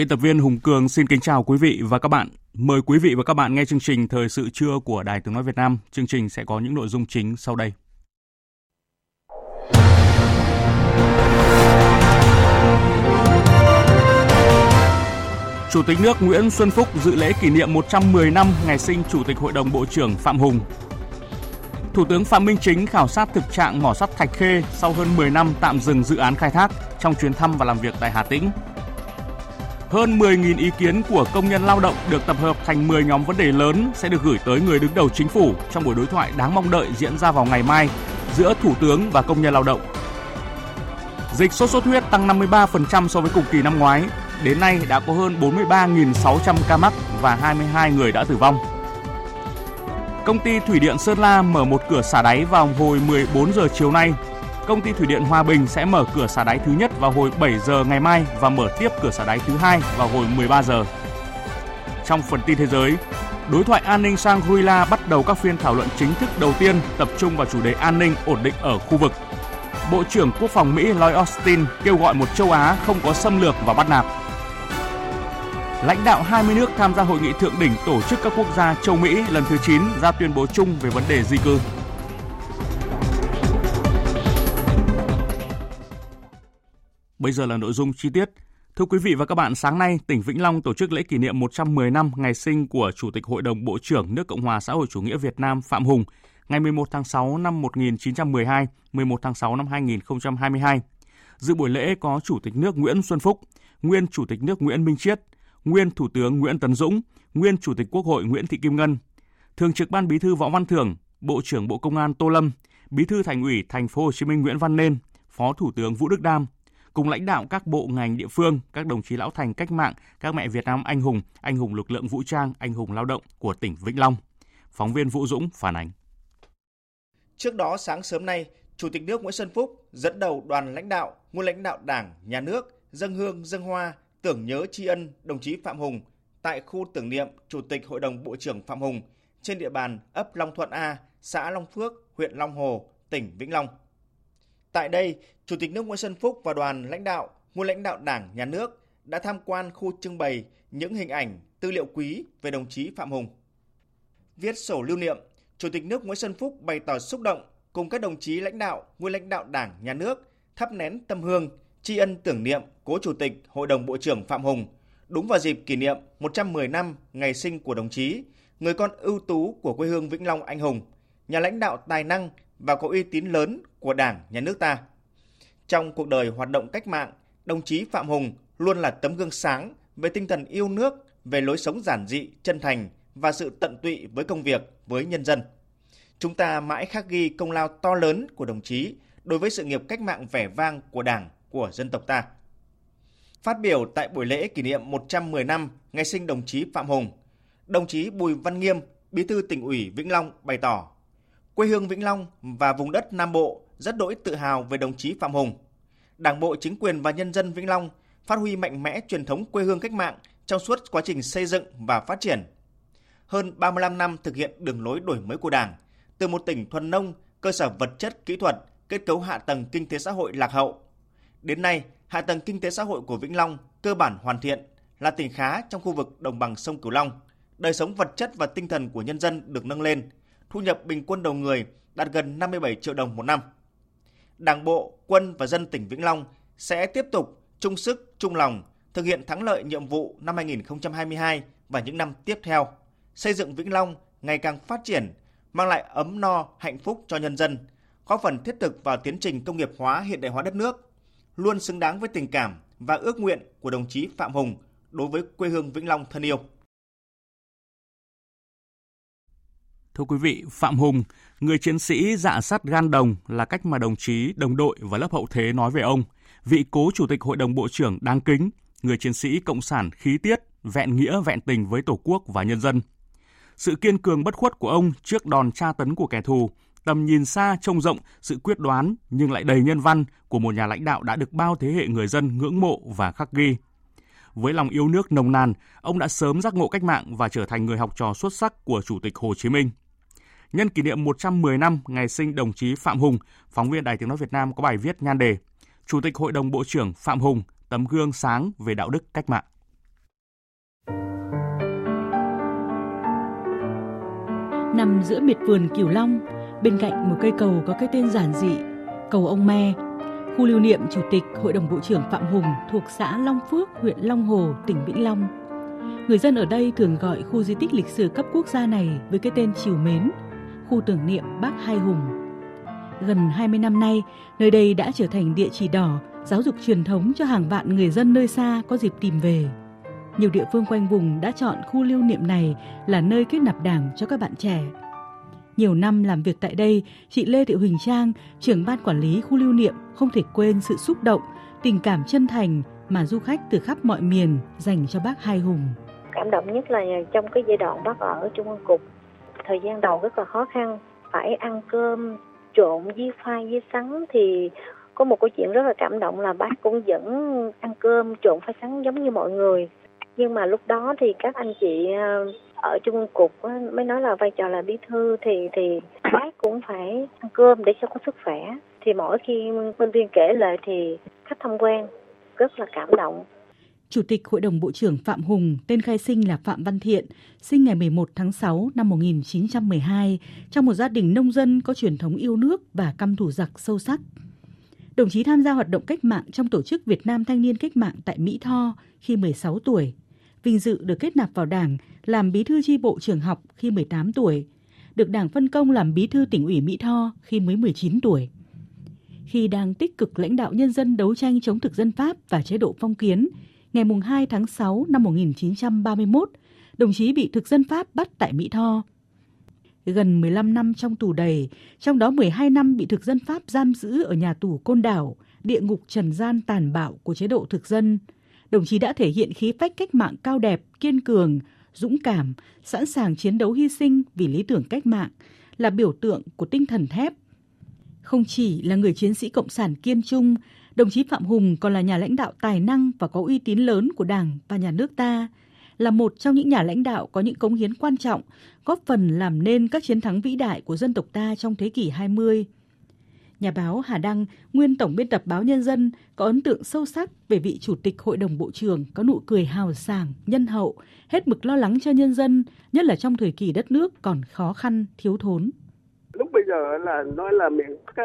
Biên tập viên Hùng Cường xin kính chào quý vị và các bạn. Mời quý vị và các bạn nghe chương trình Thời sự trưa của Đài Tiếng Nói Việt Nam. Chương trình sẽ có những nội dung chính sau đây. Chủ tịch nước Nguyễn Xuân Phúc dự lễ kỷ niệm 110 năm ngày sinh Chủ tịch Hội đồng Bộ trưởng Phạm Hùng. Thủ tướng Phạm Minh Chính khảo sát thực trạng mỏ sắt Thạch Khê sau hơn 10 năm tạm dừng dự án khai thác trong chuyến thăm và làm việc tại Hà Tĩnh. Hơn 10.000 ý kiến của công nhân lao động được tập hợp thành 10 nhóm vấn đề lớn sẽ được gửi tới người đứng đầu chính phủ trong buổi đối thoại đáng mong đợi diễn ra vào ngày mai giữa Thủ tướng và công nhân lao động. Dịch sốt xuất huyết tăng 53% so với cùng kỳ năm ngoái. Đến nay đã có hơn 43.600 ca mắc và 22 người đã tử vong. Công ty Thủy điện Sơn La mở một cửa xả đáy vào hồi 14 giờ chiều nay công ty thủy điện Hòa Bình sẽ mở cửa xả đáy thứ nhất vào hồi 7 giờ ngày mai và mở tiếp cửa xả đáy thứ hai vào hồi 13 giờ. Trong phần tin thế giới, đối thoại an ninh Shangri-La bắt đầu các phiên thảo luận chính thức đầu tiên tập trung vào chủ đề an ninh ổn định ở khu vực. Bộ trưởng Quốc phòng Mỹ Lloyd Austin kêu gọi một châu Á không có xâm lược và bắt nạt. Lãnh đạo 20 nước tham gia hội nghị thượng đỉnh tổ chức các quốc gia châu Mỹ lần thứ 9 ra tuyên bố chung về vấn đề di cư. Bây giờ là nội dung chi tiết. Thưa quý vị và các bạn, sáng nay, tỉnh Vĩnh Long tổ chức lễ kỷ niệm 110 năm ngày sinh của Chủ tịch Hội đồng Bộ trưởng nước Cộng hòa xã hội chủ nghĩa Việt Nam Phạm Hùng, ngày 11 tháng 6 năm 1912, 11 tháng 6 năm 2022. Dự buổi lễ có Chủ tịch nước Nguyễn Xuân Phúc, nguyên Chủ tịch nước Nguyễn Minh Chiết, nguyên Thủ tướng Nguyễn Tấn Dũng, nguyên Chủ tịch Quốc hội Nguyễn Thị Kim Ngân, Thường trực Ban Bí thư Võ Văn Thưởng, Bộ trưởng Bộ Công an Tô Lâm, Bí thư Thành ủy Thành phố Hồ Chí Minh Nguyễn Văn Nên, Phó Thủ tướng Vũ Đức Đam, cùng lãnh đạo các bộ ngành địa phương, các đồng chí lão thành cách mạng, các mẹ Việt Nam anh hùng, anh hùng lực lượng vũ trang, anh hùng lao động của tỉnh Vĩnh Long. Phóng viên Vũ Dũng phản ánh. Trước đó sáng sớm nay, Chủ tịch nước Nguyễn Xuân Phúc dẫn đầu đoàn lãnh đạo, nguyên lãnh đạo Đảng, Nhà nước dân hương dân hoa tưởng nhớ tri ân đồng chí Phạm Hùng tại khu tưởng niệm Chủ tịch Hội đồng Bộ trưởng Phạm Hùng trên địa bàn ấp Long Thuận A, xã Long Phước, huyện Long Hồ, tỉnh Vĩnh Long. Tại đây, Chủ tịch nước Nguyễn Xuân Phúc và đoàn lãnh đạo, nguyên lãnh đạo Đảng, Nhà nước đã tham quan khu trưng bày những hình ảnh, tư liệu quý về đồng chí Phạm Hùng. Viết sổ lưu niệm, Chủ tịch nước Nguyễn Xuân Phúc bày tỏ xúc động cùng các đồng chí lãnh đạo, nguyên lãnh đạo Đảng, Nhà nước thắp nén tâm hương, tri ân tưởng niệm cố Chủ tịch Hội đồng Bộ trưởng Phạm Hùng đúng vào dịp kỷ niệm 110 năm ngày sinh của đồng chí, người con ưu tú của quê hương Vĩnh Long anh hùng, nhà lãnh đạo tài năng và có uy tín lớn của Đảng, Nhà nước ta. Trong cuộc đời hoạt động cách mạng, đồng chí Phạm Hùng luôn là tấm gương sáng về tinh thần yêu nước, về lối sống giản dị, chân thành và sự tận tụy với công việc, với nhân dân. Chúng ta mãi khắc ghi công lao to lớn của đồng chí đối với sự nghiệp cách mạng vẻ vang của Đảng, của dân tộc ta. Phát biểu tại buổi lễ kỷ niệm 110 năm ngày sinh đồng chí Phạm Hùng, đồng chí Bùi Văn Nghiêm, Bí thư tỉnh ủy Vĩnh Long bày tỏ quê hương Vĩnh Long và vùng đất Nam Bộ rất đỗi tự hào về đồng chí Phạm Hùng. Đảng bộ, chính quyền và nhân dân Vĩnh Long phát huy mạnh mẽ truyền thống quê hương cách mạng trong suốt quá trình xây dựng và phát triển. Hơn 35 năm thực hiện đường lối đổi mới của Đảng, từ một tỉnh thuần nông, cơ sở vật chất, kỹ thuật, kết cấu hạ tầng kinh tế xã hội lạc hậu. Đến nay, hạ tầng kinh tế xã hội của Vĩnh Long cơ bản hoàn thiện, là tỉnh khá trong khu vực đồng bằng sông Cửu Long. Đời sống vật chất và tinh thần của nhân dân được nâng lên, thu nhập bình quân đầu người đạt gần 57 triệu đồng một năm. Đảng bộ, quân và dân tỉnh Vĩnh Long sẽ tiếp tục chung sức, chung lòng thực hiện thắng lợi nhiệm vụ năm 2022 và những năm tiếp theo, xây dựng Vĩnh Long ngày càng phát triển, mang lại ấm no, hạnh phúc cho nhân dân, góp phần thiết thực vào tiến trình công nghiệp hóa hiện đại hóa đất nước, luôn xứng đáng với tình cảm và ước nguyện của đồng chí Phạm Hùng đối với quê hương Vĩnh Long thân yêu. Thưa quý vị, Phạm Hùng, người chiến sĩ dạ sắt gan đồng là cách mà đồng chí, đồng đội và lớp hậu thế nói về ông, vị cố chủ tịch Hội đồng Bộ trưởng đáng kính, người chiến sĩ cộng sản khí tiết, vẹn nghĩa vẹn tình với Tổ quốc và nhân dân. Sự kiên cường bất khuất của ông trước đòn tra tấn của kẻ thù, tầm nhìn xa trông rộng, sự quyết đoán nhưng lại đầy nhân văn của một nhà lãnh đạo đã được bao thế hệ người dân ngưỡng mộ và khắc ghi. Với lòng yêu nước nồng nàn, ông đã sớm giác ngộ cách mạng và trở thành người học trò xuất sắc của Chủ tịch Hồ Chí Minh. Nhân kỷ niệm 110 năm ngày sinh đồng chí Phạm Hùng, phóng viên Đài Tiếng Nói Việt Nam có bài viết nhan đề Chủ tịch Hội đồng Bộ trưởng Phạm Hùng, tấm gương sáng về đạo đức cách mạng. Nằm giữa miệt vườn Cửu Long, bên cạnh một cây cầu có cái tên giản dị, cầu ông Me, khu lưu niệm Chủ tịch Hội đồng Bộ trưởng Phạm Hùng thuộc xã Long Phước, huyện Long Hồ, tỉnh Vĩnh Long. Người dân ở đây thường gọi khu di tích lịch sử cấp quốc gia này với cái tên chiều mến, khu tưởng niệm Bác Hai Hùng. Gần 20 năm nay, nơi đây đã trở thành địa chỉ đỏ giáo dục truyền thống cho hàng vạn người dân nơi xa có dịp tìm về. Nhiều địa phương quanh vùng đã chọn khu lưu niệm này là nơi kết nạp đảng cho các bạn trẻ. Nhiều năm làm việc tại đây, chị Lê Thị Huỳnh Trang, trưởng ban quản lý khu lưu niệm không thể quên sự xúc động, tình cảm chân thành mà du khách từ khắp mọi miền dành cho bác Hai Hùng. Cảm động nhất là trong cái giai đoạn bác ở Trung ương Cục, thời gian đầu rất là khó khăn, phải ăn cơm trộn với khoai với sắn thì có một câu chuyện rất là cảm động là bác cũng vẫn ăn cơm trộn khoai sắn giống như mọi người. Nhưng mà lúc đó thì các anh chị ờ, ở trung ương cục mới nói là vai trò là bí thư thì thì bác cũng phải ăn cơm để cho có sức khỏe. Thì mỗi khi nhân viên kể lại thì khách tham quan rất là cảm động. Chủ tịch Hội đồng Bộ trưởng Phạm Hùng, tên khai sinh là Phạm Văn Thiện, sinh ngày 11 tháng 6 năm 1912 trong một gia đình nông dân có truyền thống yêu nước và căm thù giặc sâu sắc. Đồng chí tham gia hoạt động cách mạng trong tổ chức Việt Nam Thanh niên Cách mạng tại Mỹ Tho khi 16 tuổi. Vinh dự được kết nạp vào Đảng làm bí thư chi bộ trường học khi 18 tuổi. Được Đảng phân công làm bí thư tỉnh ủy Mỹ Tho khi mới 19 tuổi. Khi đang tích cực lãnh đạo nhân dân đấu tranh chống thực dân Pháp và chế độ phong kiến, ngày 2 tháng 6 năm 1931, đồng chí bị thực dân Pháp bắt tại Mỹ Tho. Gần 15 năm trong tù đầy, trong đó 12 năm bị thực dân Pháp giam giữ ở nhà tù Côn Đảo, địa ngục trần gian tàn bạo của chế độ thực dân. Đồng chí đã thể hiện khí phách cách mạng cao đẹp, kiên cường, dũng cảm, sẵn sàng chiến đấu hy sinh vì lý tưởng cách mạng, là biểu tượng của tinh thần thép. Không chỉ là người chiến sĩ cộng sản kiên trung, đồng chí Phạm Hùng còn là nhà lãnh đạo tài năng và có uy tín lớn của Đảng và nhà nước ta, là một trong những nhà lãnh đạo có những cống hiến quan trọng, góp phần làm nên các chiến thắng vĩ đại của dân tộc ta trong thế kỷ 20. Nhà báo Hà Đăng, nguyên tổng biên tập báo Nhân dân, có ấn tượng sâu sắc về vị chủ tịch Hội đồng Bộ trưởng có nụ cười hào sảng, nhân hậu, hết mực lo lắng cho nhân dân, nhất là trong thời kỳ đất nước còn khó khăn, thiếu thốn. Lúc bây giờ là nói là miền Bắc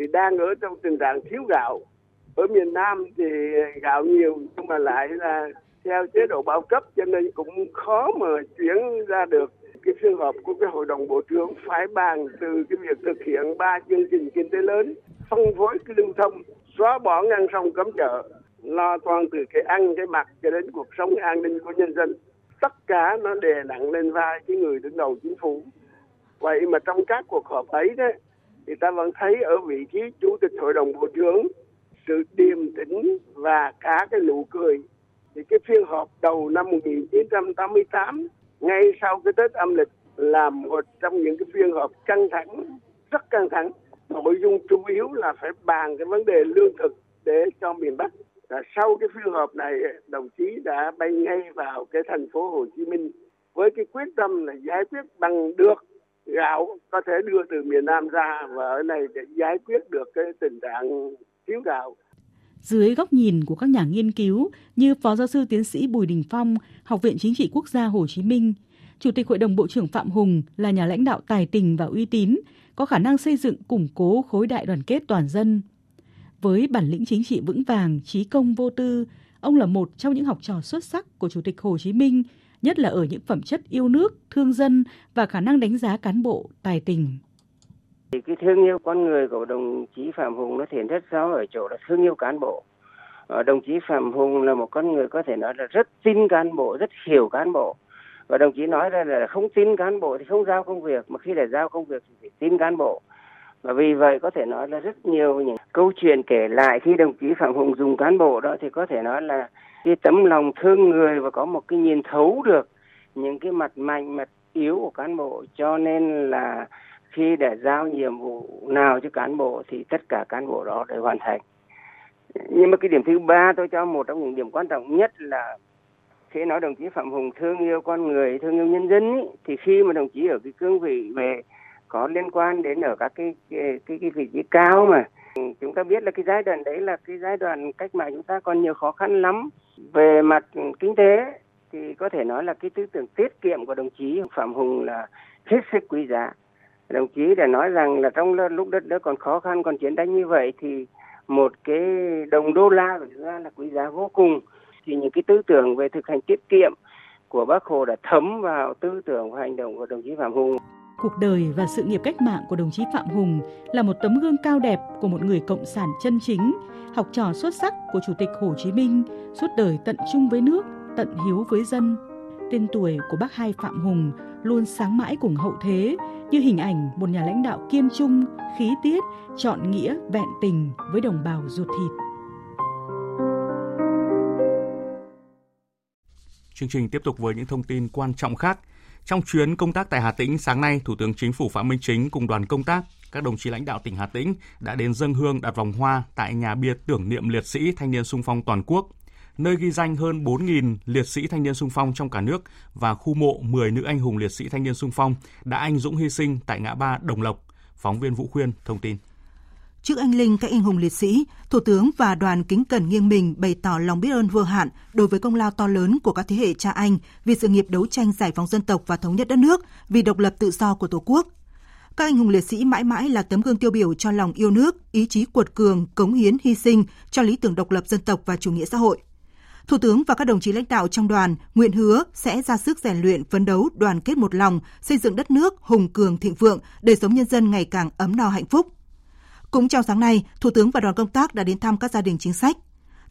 thì đang ở trong tình trạng thiếu gạo. Ở miền Nam thì gạo nhiều, nhưng mà lại là theo chế độ bao cấp, cho nên cũng khó mà chuyển ra được cái phiên họp của cái hội đồng bộ trưởng phải bàn từ cái việc thực hiện ba chương trình kinh tế lớn, phân phối cái lưu thông, xóa bỏ ngăn sông cấm chợ, lo toan từ cái ăn, cái mặc cho đến cuộc sống an ninh của nhân dân tất cả nó đè nặng lên vai cái người đứng đầu chính phủ vậy mà trong các cuộc họp ấy đó thì ta vẫn thấy ở vị trí chủ tịch hội đồng bộ trưởng, sự điềm tĩnh và cả cái nụ cười. Thì cái phiên họp đầu năm 1988 ngay sau cái Tết âm lịch, là một trong những cái phiên họp căng thẳng, rất căng thẳng. Nội dung chủ yếu là phải bàn cái vấn đề lương thực để cho miền Bắc. Và sau cái phiên họp này, đồng chí đã bay ngay vào cái thành phố Hồ Chí Minh với cái quyết tâm là giải quyết bằng được gạo có thể đưa từ miền Nam ra và ở này để giải quyết được cái tình trạng thiếu gạo dưới góc nhìn của các nhà nghiên cứu như Phó Giáo sư Tiến sĩ Bùi Đình Phong, Học viện Chính trị Quốc gia Hồ Chí Minh, Chủ tịch Hội đồng Bộ trưởng Phạm Hùng là nhà lãnh đạo tài tình và uy tín, có khả năng xây dựng củng cố khối đại đoàn kết toàn dân. Với bản lĩnh chính trị vững vàng, trí công vô tư, ông là một trong những học trò xuất sắc của Chủ tịch Hồ Chí Minh, nhất là ở những phẩm chất yêu nước, thương dân và khả năng đánh giá cán bộ, tài tình. Thì cái thương yêu con người của đồng chí Phạm Hùng nó thể rất rõ ở chỗ là thương yêu cán bộ. Ờ, đồng chí Phạm Hùng là một con người có thể nói là rất tin cán bộ, rất hiểu cán bộ. Và đồng chí nói ra là không tin cán bộ thì không giao công việc, mà khi để giao công việc thì phải tin cán bộ. Và vì vậy có thể nói là rất nhiều những câu chuyện kể lại khi đồng chí Phạm Hùng dùng cán bộ đó thì có thể nói là cái tấm lòng thương người và có một cái nhìn thấu được những cái mặt mạnh, mặt yếu của cán bộ cho nên là khi để giao nhiệm vụ nào cho cán bộ thì tất cả cán bộ đó đều hoàn thành. Nhưng mà cái điểm thứ ba tôi cho một trong những điểm quan trọng nhất là khi nói đồng chí Phạm Hùng thương yêu con người, thương yêu nhân dân ý, thì khi mà đồng chí ở cái cương vị về có liên quan đến ở các cái cái cái, cái vị trí cao mà chúng ta biết là cái giai đoạn đấy là cái giai đoạn cách mạng chúng ta còn nhiều khó khăn lắm về mặt kinh tế thì có thể nói là cái tư tưởng tiết kiệm của đồng chí Phạm Hùng là hết sức quý giá. Đồng chí đã nói rằng là trong lúc đất nước còn khó khăn, còn chiến tranh như vậy thì một cái đồng đô la của chúng ta là quý giá vô cùng. Thì những cái tư tưởng về thực hành tiết kiệm của Bác Hồ đã thấm vào tư tưởng và hành động của đồng chí Phạm Hùng. Cuộc đời và sự nghiệp cách mạng của đồng chí Phạm Hùng là một tấm gương cao đẹp của một người cộng sản chân chính, học trò xuất sắc của Chủ tịch Hồ Chí Minh, suốt đời tận trung với nước, tận hiếu với dân. Tên tuổi của bác hai Phạm Hùng luôn sáng mãi cùng hậu thế như hình ảnh một nhà lãnh đạo kiên trung, khí tiết, chọn nghĩa, vẹn tình với đồng bào ruột thịt. Chương trình tiếp tục với những thông tin quan trọng khác. Trong chuyến công tác tại Hà Tĩnh sáng nay, Thủ tướng Chính phủ Phạm Minh Chính cùng đoàn công tác, các đồng chí lãnh đạo tỉnh Hà Tĩnh đã đến dân hương đặt vòng hoa tại nhà bia tưởng niệm liệt sĩ thanh niên sung phong toàn quốc, nơi ghi danh hơn 4.000 liệt sĩ thanh niên sung phong trong cả nước và khu mộ 10 nữ anh hùng liệt sĩ thanh niên sung phong đã anh dũng hy sinh tại ngã ba Đồng Lộc. Phóng viên Vũ Khuyên thông tin. Trước anh linh các anh hùng liệt sĩ, Thủ tướng và đoàn kính cẩn nghiêng mình bày tỏ lòng biết ơn vô hạn đối với công lao to lớn của các thế hệ cha anh vì sự nghiệp đấu tranh giải phóng dân tộc và thống nhất đất nước, vì độc lập tự do của Tổ quốc. Các anh hùng liệt sĩ mãi mãi là tấm gương tiêu biểu cho lòng yêu nước, ý chí cuột cường, cống hiến, hy sinh cho lý tưởng độc lập dân tộc và chủ nghĩa xã hội. Thủ tướng và các đồng chí lãnh đạo trong đoàn nguyện hứa sẽ ra sức rèn luyện, phấn đấu, đoàn kết một lòng, xây dựng đất nước hùng cường thịnh vượng, đời sống nhân dân ngày càng ấm no hạnh phúc. Cũng trong sáng nay, Thủ tướng và đoàn công tác đã đến thăm các gia đình chính sách.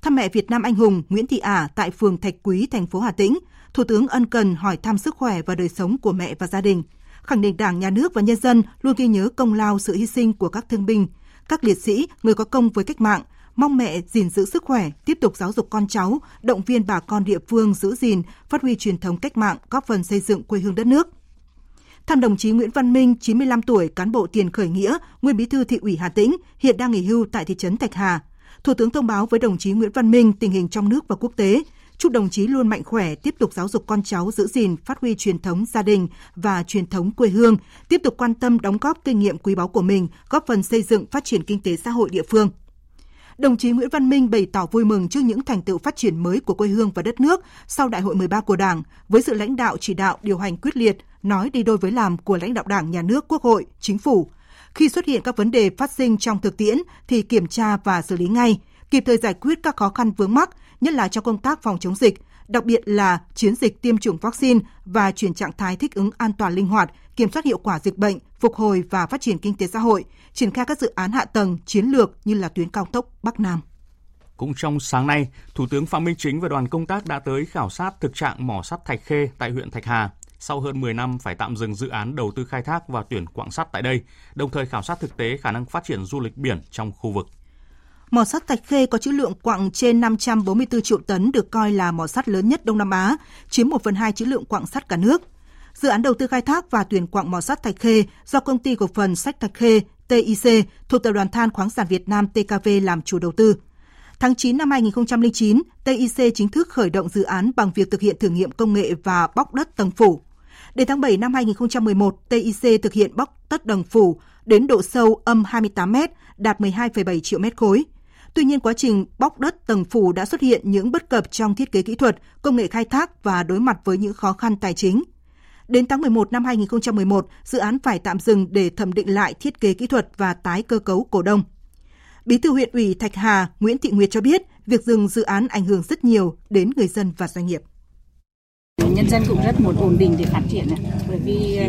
Thăm mẹ Việt Nam anh hùng Nguyễn Thị Ả tại phường Thạch Quý, thành phố Hà Tĩnh, Thủ tướng ân cần hỏi thăm sức khỏe và đời sống của mẹ và gia đình, khẳng định Đảng, Nhà nước và nhân dân luôn ghi nhớ công lao sự hy sinh của các thương binh, các liệt sĩ, người có công với cách mạng, mong mẹ gìn giữ sức khỏe, tiếp tục giáo dục con cháu, động viên bà con địa phương giữ gìn, phát huy truyền thống cách mạng, góp phần xây dựng quê hương đất nước. Thăm đồng chí Nguyễn Văn Minh, 95 tuổi, cán bộ tiền khởi nghĩa, nguyên bí thư thị ủy Hà Tĩnh, hiện đang nghỉ hưu tại thị trấn Thạch Hà. Thủ tướng thông báo với đồng chí Nguyễn Văn Minh tình hình trong nước và quốc tế, chúc đồng chí luôn mạnh khỏe, tiếp tục giáo dục con cháu giữ gìn, phát huy truyền thống gia đình và truyền thống quê hương, tiếp tục quan tâm đóng góp kinh nghiệm quý báu của mình, góp phần xây dựng phát triển kinh tế xã hội địa phương. Đồng chí Nguyễn Văn Minh bày tỏ vui mừng trước những thành tựu phát triển mới của quê hương và đất nước sau Đại hội 13 của Đảng, với sự lãnh đạo chỉ đạo điều hành quyết liệt, nói đi đôi với làm của lãnh đạo Đảng, Nhà nước, Quốc hội, Chính phủ. Khi xuất hiện các vấn đề phát sinh trong thực tiễn thì kiểm tra và xử lý ngay, kịp thời giải quyết các khó khăn vướng mắc, nhất là trong công tác phòng chống dịch, đặc biệt là chiến dịch tiêm chủng vaccine và chuyển trạng thái thích ứng an toàn linh hoạt, kiểm soát hiệu quả dịch bệnh, phục hồi và phát triển kinh tế xã hội, triển khai các dự án hạ tầng chiến lược như là tuyến cao tốc Bắc Nam. Cũng trong sáng nay, Thủ tướng Phạm Minh Chính và đoàn công tác đã tới khảo sát thực trạng mỏ sắt Thạch Khê tại huyện Thạch Hà. Sau hơn 10 năm phải tạm dừng dự án đầu tư khai thác và tuyển quặng sắt tại đây, đồng thời khảo sát thực tế khả năng phát triển du lịch biển trong khu vực. Mỏ sắt Thạch Khê có trữ lượng quặng trên 544 triệu tấn được coi là mỏ sắt lớn nhất Đông Nam Á, chiếm 1 phần 2 trữ lượng quặng sắt cả nước. Dự án đầu tư khai thác và tuyển quặng mỏ sắt Thạch Khê do công ty cổ phần Sách Thạch Khê TIC thuộc Tập đoàn Than khoáng sản Việt Nam TKV làm chủ đầu tư. Tháng 9 năm 2009, TIC chính thức khởi động dự án bằng việc thực hiện thử nghiệm công nghệ và bóc đất tầng phủ. Đến tháng 7 năm 2011, TIC thực hiện bóc đất tầng phủ đến độ sâu âm 28 m, đạt 12,7 triệu mét khối. Tuy nhiên, quá trình bóc đất tầng phủ đã xuất hiện những bất cập trong thiết kế kỹ thuật, công nghệ khai thác và đối mặt với những khó khăn tài chính. Đến tháng 11 năm 2011, dự án phải tạm dừng để thẩm định lại thiết kế kỹ thuật và tái cơ cấu cổ đông. Bí thư huyện ủy Thạch Hà Nguyễn Thị Nguyệt cho biết, việc dừng dự án ảnh hưởng rất nhiều đến người dân và doanh nghiệp. Nhân dân cũng rất muốn ổn định để phát triển, bởi vì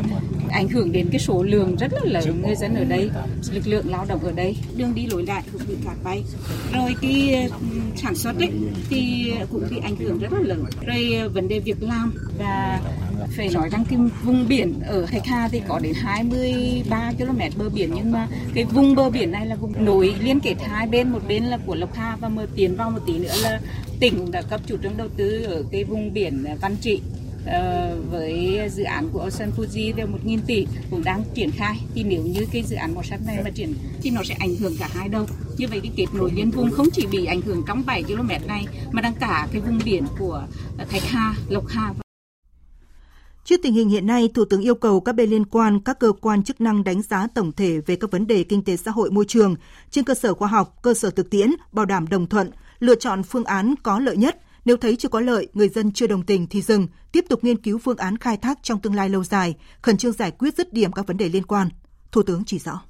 ảnh hưởng đến cái số lượng rất là lớn người dân ở đây, lực lượng lao động ở đây, đường đi lối lại cũng bị cạt bay. Rồi cái sản xuất ấy thì cũng bị ảnh hưởng rất là lớn. Rồi ờ, vấn đề việc làm và phải nói rằng cái vùng biển ở Thạch Hà thì có đến 23 km bờ biển nhưng mà cái vùng bờ biển này là vùng nối liên kết hai bên một bên là của Lộc Hà và mở tiến vào một tí nữa là tỉnh đã cấp chủ trương đầu tư ở cái vùng biển Văn Trị Ờ, với dự án của Ocean Fuji về 1.000 tỷ cũng đang triển khai. Thì nếu như cái dự án màu sắt này mà triển thì nó sẽ ảnh hưởng cả hai đâu như vậy cái kết nối liên vùng không chỉ bị ảnh hưởng trong 7 km này mà đang cả cái vùng biển của Thạch Hà, Lộc Hà Trước tình hình hiện nay, Thủ tướng yêu cầu các bên liên quan, các cơ quan chức năng đánh giá tổng thể về các vấn đề kinh tế xã hội môi trường. Trên cơ sở khoa học, cơ sở thực tiễn, bảo đảm đồng thuận, lựa chọn phương án có lợi nhất. Nếu thấy chưa có lợi, người dân chưa đồng tình thì dừng, tiếp tục nghiên cứu phương án khai thác trong tương lai lâu dài, khẩn trương giải quyết dứt điểm các vấn đề liên quan. Thủ tướng chỉ rõ.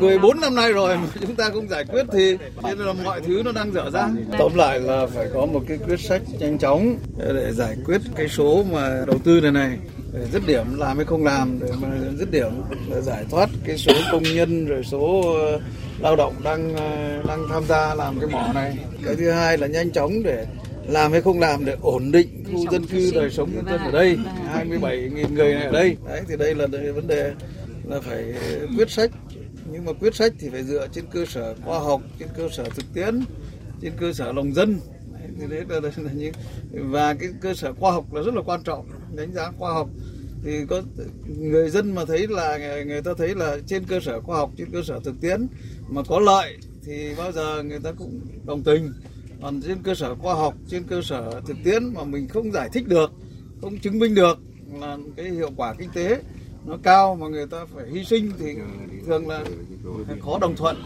14 năm nay rồi mà chúng ta không giải quyết thì nên là mọi thứ nó đang dở dang. Tóm lại là phải có một cái quyết sách nhanh chóng để giải quyết cái số mà đầu tư này này để dứt điểm làm hay không làm để mà dứt điểm giải thoát cái số công nhân rồi số ờ, lao động đang ờ, đang tham gia làm cái mỏ này. Cái thứ hai là nhanh chóng để làm hay không làm để ổn định khu dân cư đời sống nhân dân ở đây. 27.000 người này ở đây. Đấy thì đây là vấn đề là phải quyết sách. Nhưng mà quyết sách thì phải dựa trên cơ sở khoa học trên cơ sở thực tiễn trên cơ sở lòng dân thì đấy là, là, là và cái cơ sở khoa học là rất là quan trọng. Đánh giá khoa học thì có người dân mà thấy là người ta thấy là trên cơ sở khoa học trên cơ sở thực tiễn mà có lợi thì bao giờ người ta cũng đồng tình. Còn trên cơ sở khoa học trên cơ sở thực tiễn mà mình không giải thích được không chứng minh được là cái hiệu quả kinh tế nó cao mà người ta phải hy sinh thì thường là khó đồng thuận.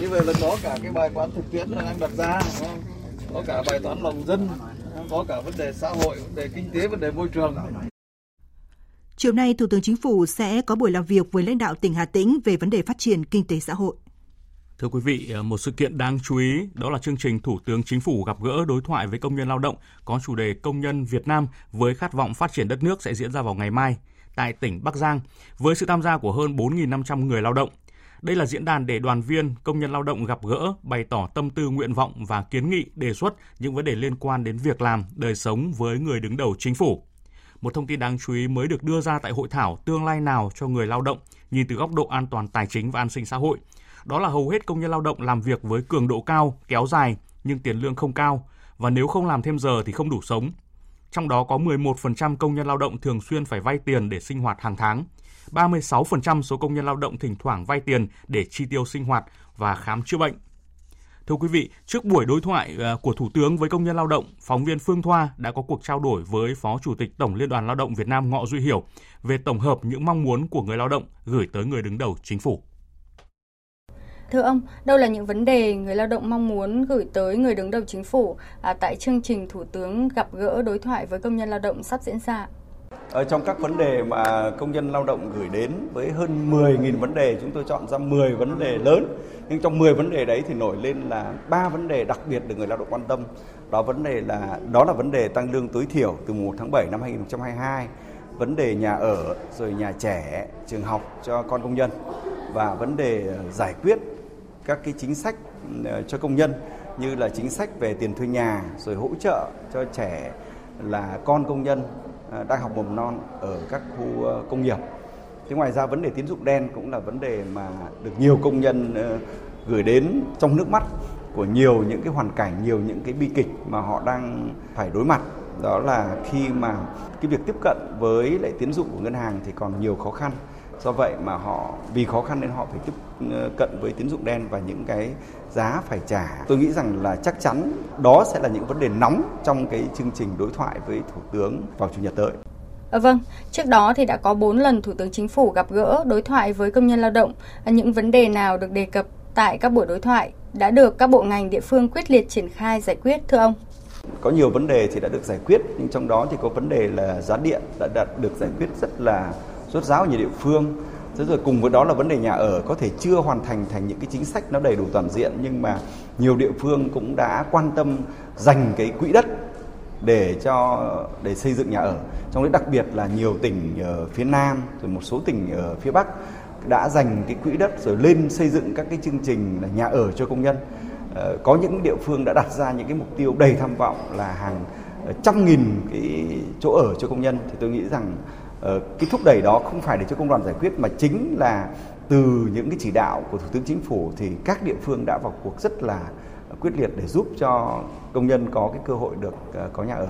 Như vậy là có cả cái bài toán thực tiễn đang đặt ra có cả bài toán lòng dân có cả vấn đề xã hội vấn đề kinh tế vấn đề môi trường Chiều nay, Thủ tướng Chính phủ sẽ có buổi làm việc với lãnh đạo tỉnh Hà Tĩnh về vấn đề phát triển kinh tế xã hội. Thưa quý vị, một sự kiện đáng chú ý đó là chương trình Thủ tướng Chính phủ gặp gỡ đối thoại với công nhân lao động có chủ đề Công nhân Việt Nam với khát vọng phát triển đất nước sẽ diễn ra vào ngày mai tại tỉnh Bắc Giang với sự tham gia của hơn 4.500 người lao động. Đây là diễn đàn để đoàn viên, công nhân lao động gặp gỡ, bày tỏ tâm tư nguyện vọng và kiến nghị đề xuất những vấn đề liên quan đến việc làm, đời sống với người đứng đầu chính phủ. Một thông tin đáng chú ý mới được đưa ra tại hội thảo Tương lai nào cho người lao động nhìn từ góc độ an toàn tài chính và an sinh xã hội. Đó là hầu hết công nhân lao động làm việc với cường độ cao, kéo dài nhưng tiền lương không cao và nếu không làm thêm giờ thì không đủ sống, trong đó có 11% công nhân lao động thường xuyên phải vay tiền để sinh hoạt hàng tháng. 36% số công nhân lao động thỉnh thoảng vay tiền để chi tiêu sinh hoạt và khám chữa bệnh. Thưa quý vị, trước buổi đối thoại ờ, của Thủ tướng với công nhân lao động, phóng viên Phương Thoa đã có cuộc trao đổi với Phó Chủ tịch Tổng Liên đoàn Lao động Việt Nam Ngọ Duy Hiểu về tổng hợp những mong muốn của người lao động gửi tới người đứng đầu chính phủ. Thưa ông, đâu là những vấn đề người lao động mong muốn gửi tới người đứng đầu chính phủ à, tại chương trình Thủ tướng gặp gỡ đối thoại với công nhân lao động sắp diễn ra? Ở trong các vấn đề mà công nhân lao động gửi đến với hơn 10.000 vấn đề, chúng tôi chọn ra 10 vấn đề lớn. Nhưng trong 10 vấn đề đấy thì nổi lên là ba vấn đề đặc biệt được người lao động quan tâm. Đó vấn đề là đó là vấn đề tăng lương tối thiểu từ 1 tháng 7 năm 2022, vấn đề nhà ở, rồi nhà trẻ, trường học cho con công nhân và vấn đề ờ, giải quyết các cái chính sách ờ, cho công nhân như là chính sách về tiền thuê nhà rồi hỗ trợ cho trẻ là con công nhân ờ, đang học mầm non ở các khu ờ, công nghiệp. Thế ngoài ra vấn đề tín dụng đen cũng là vấn đề mà được nhiều công nhân gửi đến trong nước mắt của nhiều những cái hoàn cảnh, nhiều những cái bi kịch mà họ đang phải đối mặt. Đó là khi mà cái việc tiếp cận với lại tín dụng của ngân hàng thì còn nhiều khó khăn do vậy mà họ vì khó khăn nên họ phải tiếp ờ, cận với tín dụng đen và những cái giá phải trả tôi nghĩ rằng là chắc chắn đó sẽ là những vấn đề nóng trong cái chương trình đối thoại với thủ tướng vào chủ nhật tới À, vâng, trước đó thì đã có 4 lần Thủ tướng Chính phủ gặp gỡ đối thoại với công nhân lao động. À, những vấn đề nào được đề cập tại các buổi đối thoại đã được các bộ ngành địa phương quyết liệt triển khai giải quyết thưa ông? Có nhiều vấn đề thì đã được giải quyết, nhưng trong đó thì có vấn đề là giá điện đã, đã được giải quyết rất là rốt ráo ở nhiều địa phương thế rồi cùng với đó là vấn đề nhà ở có thể chưa hoàn thành thành những cái chính sách nó đầy đủ toàn diện, nhưng mà nhiều địa phương cũng đã quan tâm dành cái quỹ đất để cho, để xây dựng nhà ở. Trong đấy đặc biệt là nhiều tỉnh ở phía Nam, rồi một số tỉnh ở phía Bắc đã dành cái quỹ đất rồi lên xây dựng các cái chương trình là nhà ở cho công nhân. Ờ, có những địa phương đã đặt ra những cái mục tiêu đầy tham vọng là hàng ờ, trăm nghìn cái chỗ ở cho công nhân thì tôi nghĩ rằng Ờ, cái thúc đẩy đó không phải để cho công đoàn giải quyết mà chính là từ những cái chỉ đạo của thủ tướng chính phủ thì các địa phương đã vào cuộc rất là quyết liệt để giúp cho công nhân có cái cơ hội được ờ, có nhà ở.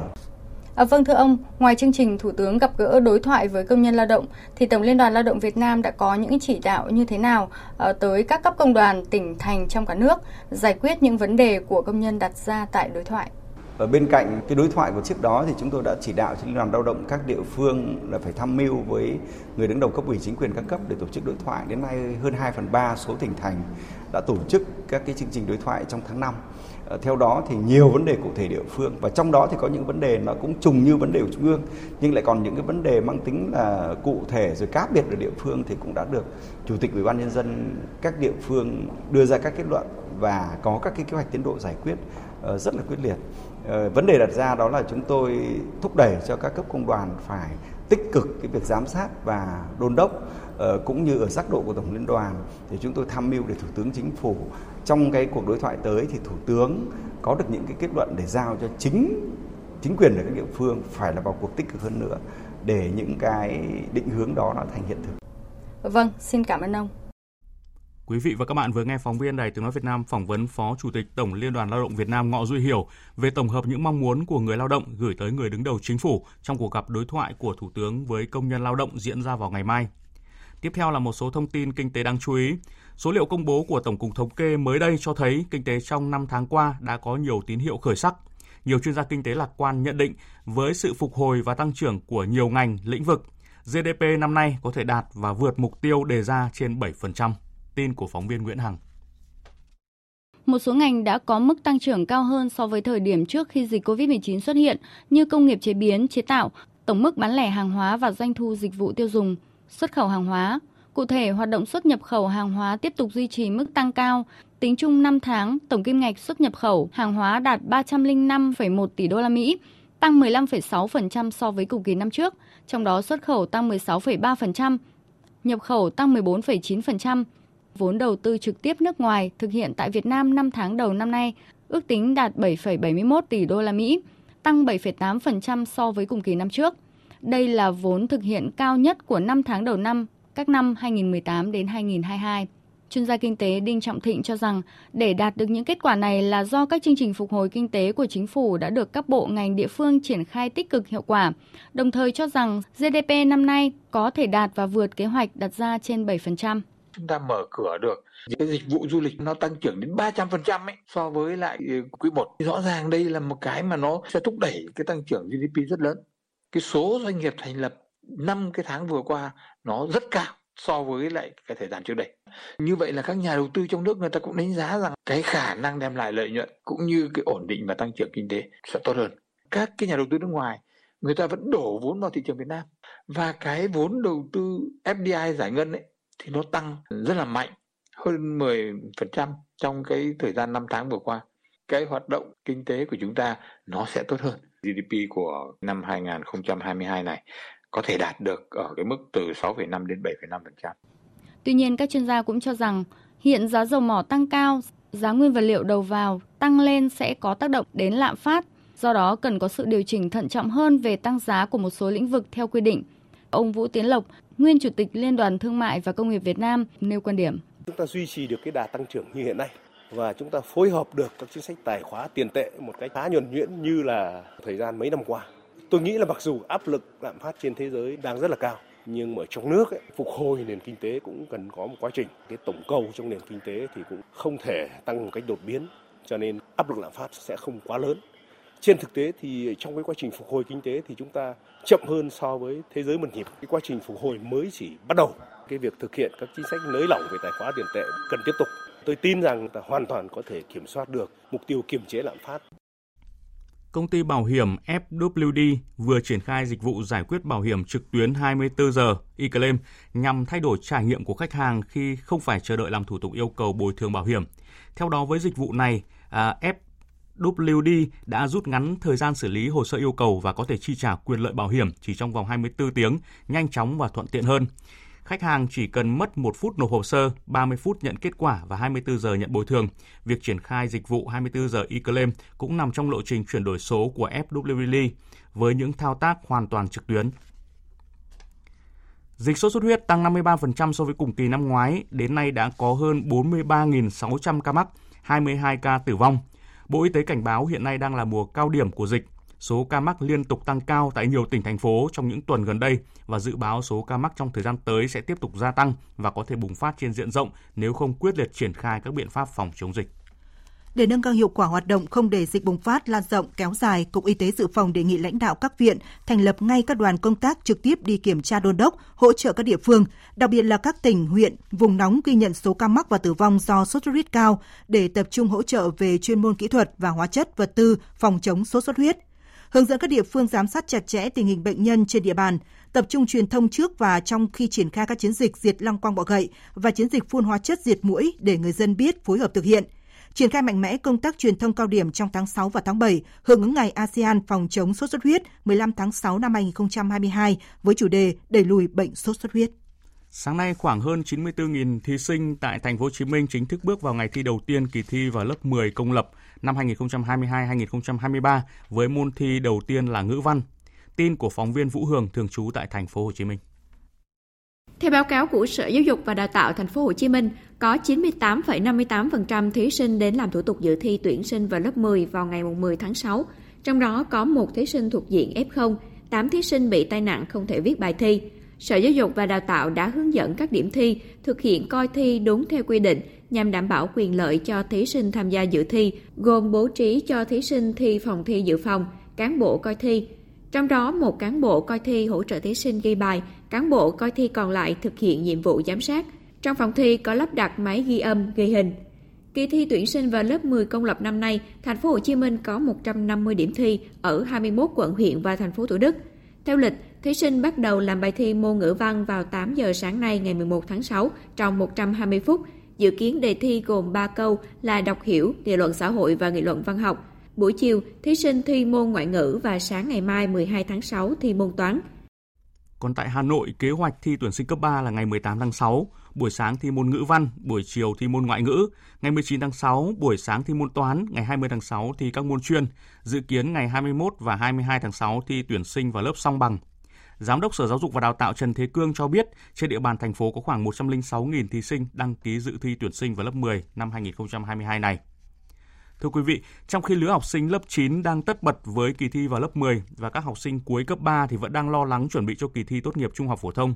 À, vâng thưa ông, ngoài chương trình Thủ tướng gặp gỡ đối thoại với công nhân lao động, thì Tổng Liên đoàn Lao động Việt Nam đã có những chỉ đạo như thế nào à, tới các cấp công đoàn tỉnh thành trong cả nước giải quyết những vấn đề của công nhân đặt ra tại đối thoại? Và bên cạnh cái đối thoại của trước đó thì chúng tôi đã chỉ đạo cho Liên đoàn Lao động các địa phương là phải tham mưu với người đứng đầu cấp ủy chính quyền các cấp để tổ chức đối thoại. Đến nay hơn 2 phần 3 số tỉnh thành đã tổ chức các cái chương trình đối thoại trong tháng 5. Ờ, theo đó thì nhiều vấn đề cụ thể địa phương và trong đó thì có những vấn đề nó cũng trùng như vấn đề của trung ương, nhưng lại còn những cái vấn đề mang tính là cụ thể rồi cá biệt ở địa phương thì cũng đã được chủ tịch ủy ban nhân dân các địa phương đưa ra các kết luận và có các cái kế hoạch tiến độ giải quyết ờ, rất là quyết liệt Ờ, vấn đề đặt ra đó là chúng tôi thúc đẩy cho các cấp công đoàn phải tích cực cái việc giám sát và đôn đốc ờ, cũng như ở giác độ của tổng liên đoàn thì chúng tôi tham mưu để thủ tướng chính phủ trong cái cuộc đối thoại tới thì thủ tướng có được những cái kết luận để giao cho chính chính quyền ở các địa phương phải là vào cuộc tích cực hơn nữa để những cái định hướng đó nó thành hiện thực. Vâng, xin cảm ơn ông. Quý vị và các bạn vừa nghe phóng viên Đài Tiếng Nói Việt Nam phỏng vấn Phó Chủ tịch Tổng Liên đoàn Lao động Việt Nam Ngọ Duy Hiểu về tổng hợp những mong muốn của người lao động gửi tới người đứng đầu chính phủ trong cuộc gặp đối thoại của Thủ tướng với công nhân lao động diễn ra vào ngày mai. Tiếp theo là một số thông tin kinh tế đáng chú ý. Số liệu công bố của Tổng cục Thống kê mới đây cho thấy kinh tế trong 5 tháng qua đã có nhiều tín hiệu khởi sắc. Nhiều chuyên gia kinh tế lạc quan nhận định với sự phục hồi và tăng trưởng của nhiều ngành, lĩnh vực, GDP năm nay có thể đạt và vượt mục tiêu đề ra trên 7%. Tin của phóng viên Nguyễn Hằng. Một số ngành đã có mức tăng trưởng cao hơn so với thời điểm trước khi dịch COVID-19 xuất hiện như công nghiệp chế biến, chế tạo, tổng mức bán lẻ hàng hóa và doanh thu dịch vụ tiêu dùng, xuất khẩu hàng hóa. Cụ thể, hoạt động xuất nhập khẩu hàng hóa tiếp tục duy trì mức tăng cao. Tính chung 5 tháng, tổng kim ngạch xuất nhập khẩu hàng hóa đạt 305,1 tỷ đô la Mỹ, tăng 15,6% so với cùng kỳ năm trước, trong đó xuất khẩu tăng 16,3%, nhập khẩu tăng 14,9%, vốn đầu tư trực tiếp nước ngoài thực hiện tại Việt Nam 5 tháng đầu năm nay ước tính đạt 7,71 tỷ đô la Mỹ, tăng 7,8% so với cùng kỳ năm trước. Đây là vốn thực hiện cao nhất của 5 tháng đầu năm các năm 2018 đến 2022. Chuyên gia kinh tế Đinh Trọng Thịnh cho rằng để đạt được những kết quả này là do các chương trình phục hồi kinh tế của chính phủ đã được các bộ ngành địa phương triển khai tích cực hiệu quả, đồng thời cho rằng GDP năm nay có thể đạt và vượt kế hoạch đặt ra trên 7% chúng ta mở cửa được cái dịch vụ du lịch nó tăng trưởng đến 300% ấy, so với lại ừ, quý 1. Rõ ràng đây là một cái mà nó sẽ thúc đẩy cái tăng trưởng GDP rất lớn. Cái số doanh nghiệp thành lập năm cái tháng vừa qua nó rất cao so với lại cái thời gian trước đây. Như vậy là các nhà đầu tư trong nước người ta cũng đánh giá rằng cái khả năng đem lại lợi nhuận cũng như cái ổn định và tăng trưởng kinh tế sẽ tốt hơn. Các cái nhà đầu tư nước ngoài, người ta vẫn đổ vốn vào thị trường Việt Nam và cái vốn đầu tư FDI giải ngân ấy thì nó tăng rất là mạnh hơn 10% trong cái thời gian 5 tháng vừa qua. Cái hoạt động kinh tế của chúng ta nó sẽ tốt hơn. GDP của năm 2022 này có thể đạt được ở cái mức từ 6,5 đến 7,5%. Tuy nhiên các chuyên gia cũng cho rằng hiện giá dầu mỏ tăng cao, giá nguyên vật liệu đầu vào tăng lên sẽ có tác động đến lạm phát, do đó cần có sự điều chỉnh thận trọng hơn về tăng giá của một số lĩnh vực theo quy định. Ông Vũ Tiến Lộc, nguyên Chủ tịch Liên đoàn Thương mại và Công nghiệp Việt Nam nêu quan điểm. Chúng ta duy trì được cái đà tăng trưởng như hiện nay và chúng ta phối hợp được các chính sách tài khóa tiền tệ một cách khá nhuần nhuyễn như là thời gian mấy năm qua. Tôi nghĩ là mặc dù áp lực lạm phát trên thế giới đang rất là cao, nhưng mà trong nước ấy, phục hồi nền kinh tế cũng cần có một quá trình. Cái tổng cầu trong nền kinh tế thì cũng không thể tăng một cách đột biến, cho nên áp lực lạm phát sẽ không quá lớn. Trên thực tế thì trong cái quá trình phục hồi kinh tế thì chúng ta chậm hơn so với thế giới một nhịp. Cái quá trình phục hồi mới chỉ bắt đầu. Cái việc thực hiện các chính sách nới lỏng về tài khoá tiền tệ cần tiếp tục. Tôi tin rằng ta hoàn toàn có thể kiểm soát được mục tiêu kiềm chế lạm phát. Công ty bảo hiểm FWD vừa triển khai dịch vụ giải quyết bảo hiểm trực tuyến 24 giờ e-claim nhằm thay đổi trải nghiệm của khách hàng khi không phải chờ đợi làm thủ tục yêu cầu bồi thường bảo hiểm. Theo đó với dịch vụ này, à, WD đã rút ngắn thời gian xử lý hồ sơ yêu cầu và có thể chi trả quyền lợi bảo hiểm chỉ trong vòng 24 tiếng, nhanh chóng và thuận tiện hơn. Khách hàng chỉ cần mất 1 phút nộp hồ sơ, 30 phút nhận kết quả và 24 giờ nhận bồi thường. Việc triển khai dịch vụ 24 giờ e-claim cũng nằm trong lộ trình chuyển đổi số của FWD với những thao tác hoàn toàn trực tuyến. Dịch sốt xuất huyết tăng 53% so với cùng kỳ năm ngoái, đến nay đã có hơn 43.600 ca mắc, 22 ca tử vong. Bộ Y tế cảnh báo hiện nay đang là mùa cao điểm của dịch. Số ca mắc liên tục tăng cao tại nhiều tỉnh, thành phố trong những tuần gần đây và dự báo số ca mắc trong thời gian tới sẽ tiếp tục gia tăng và có thể bùng phát trên diện rộng nếu không quyết liệt triển khai các biện pháp phòng chống dịch. Để nâng cao hiệu quả hoạt động không để dịch bùng phát lan rộng kéo dài, Cục Y tế Dự phòng đề nghị lãnh đạo các viện thành lập ngay các đoàn công tác trực tiếp đi kiểm tra đôn đốc, hỗ trợ các địa phương, đặc biệt là các tỉnh, huyện, vùng nóng ghi nhận số ca mắc và tử vong do sốt xuất huyết cao để tập trung hỗ trợ về chuyên môn kỹ thuật và hóa chất vật tư phòng chống sốt xuất huyết. Hướng dẫn các địa phương giám sát chặt chẽ tình hình bệnh nhân trên địa bàn, tập trung truyền thông trước và trong khi triển khai các chiến dịch diệt lăng quang bọ gậy và chiến dịch phun hóa chất diệt mũi để người dân biết phối hợp thực hiện – triển khai mạnh mẽ công tác truyền thông cao điểm trong tháng 6 và tháng 7, hưởng ứng ngày ASEAN phòng chống sốt xuất huyết 15 tháng 6 năm 2022 với chủ đề đẩy lùi bệnh sốt xuất huyết. Sáng nay, khoảng hơn 94.000 thí sinh tại thành phố Hồ Chí Minh chính thức bước vào ngày thi đầu tiên kỳ thi vào lớp 10 công lập năm 2022-2023 với môn thi đầu tiên là ngữ văn. Tin của phóng viên Vũ Hường thường trú tại thành phố Hồ Chí Minh. Theo báo cáo của Sở Giáo dục và Đào tạo thành phố Hồ Chí Minh, có 98,58% thí sinh đến làm thủ tục dự thi tuyển sinh vào lớp 10 vào ngày 10 tháng 6. Trong đó có một thí sinh thuộc diện F0, 8 thí sinh bị tai nạn không thể viết bài thi. Sở Giáo dục và Đào tạo đã hướng dẫn các điểm thi thực hiện coi thi đúng theo quy định nhằm đảm bảo quyền lợi cho thí sinh tham gia dự thi, gồm bố trí cho thí sinh thi phòng thi dự phòng, cán bộ coi thi, trong đó, một cán bộ coi thi hỗ trợ thí sinh ghi bài, cán bộ coi thi còn lại thực hiện nhiệm vụ giám sát. Trong phòng thi có lắp đặt máy ghi âm, ghi hình. Kỳ thi tuyển sinh vào lớp 10 công lập năm nay, thành phố Hồ Chí Minh có 150 điểm thi ở 21 quận huyện và thành phố Thủ Đức. Theo lịch, thí sinh bắt đầu làm bài thi môn ngữ văn vào 8 giờ sáng nay ngày 11 tháng 6 trong 120 phút. Dự kiến đề thi gồm 3 câu là đọc hiểu, nghị luận xã hội và nghị luận văn học. Buổi chiều, thí sinh thi môn ngoại ngữ và sáng ngày mai 12 tháng 6 thi môn toán. Còn tại Hà Nội, kế hoạch thi tuyển sinh cấp 3 là ngày 18 tháng 6, buổi sáng thi môn ngữ văn, buổi chiều thi môn ngoại ngữ, ngày 19 tháng 6 buổi sáng thi môn toán, ngày 20 tháng 6 thi các môn chuyên, dự kiến ngày 21 và 22 tháng 6 thi tuyển sinh vào lớp song bằng. Giám đốc Sở Giáo dục và Đào tạo Trần Thế Cương cho biết, trên địa bàn thành phố có khoảng 106.000 thí sinh đăng ký dự thi tuyển sinh vào lớp 10 năm 2022 này. Thưa quý vị, trong khi lứa học sinh lớp 9 đang tất bật với kỳ thi vào lớp 10 và các học sinh cuối cấp 3 thì vẫn đang lo lắng chuẩn bị cho kỳ thi tốt nghiệp trung học phổ thông,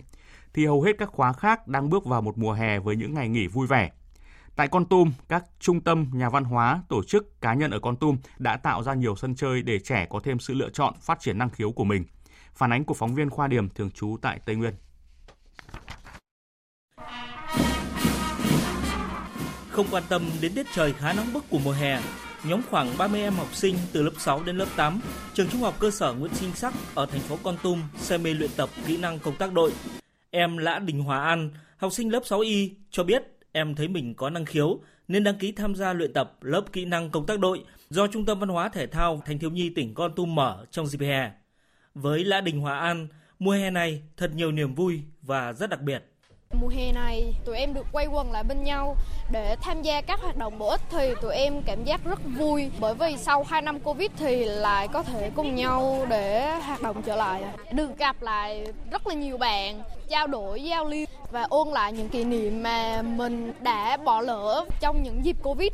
thì hầu hết các khóa khác đang bước vào một mùa hè với những ngày nghỉ vui vẻ. Tại Con Tum, các trung tâm, nhà văn hóa, tổ chức, cá nhân ở Con Tum đã tạo ra nhiều sân chơi để trẻ có thêm sự lựa chọn phát triển năng khiếu của mình. Phản ánh của phóng viên Khoa Điểm thường trú tại Tây Nguyên. Không quan tâm đến tiết trời khá nóng bức của mùa hè, nhóm khoảng 30 em học sinh từ lớp 6 đến lớp 8, trường trung học cơ sở Nguyễn Sinh Sắc ở thành phố Con Tum say mê luyện tập kỹ năng công tác đội. Em Lã Đình Hòa An, học sinh lớp 6Y cho biết em thấy mình có năng khiếu nên đăng ký tham gia luyện tập lớp kỹ năng công tác đội do Trung tâm Văn hóa Thể thao Thanh thiếu nhi tỉnh Con Tum mở trong dịp hè. Với Lã Đình Hòa An, mùa hè này thật nhiều niềm vui và rất đặc biệt. Mùa hè này tụi em được quay quần lại bên nhau để tham gia các hoạt động bổ ích thì tụi em cảm giác rất vui bởi vì sau 2 năm Covid thì lại có thể cùng nhau để hoạt động trở lại. Được gặp lại rất là nhiều bạn, trao đổi, giao lưu và ôn lại những kỷ niệm mà mình đã bỏ lỡ trong những dịp Covid.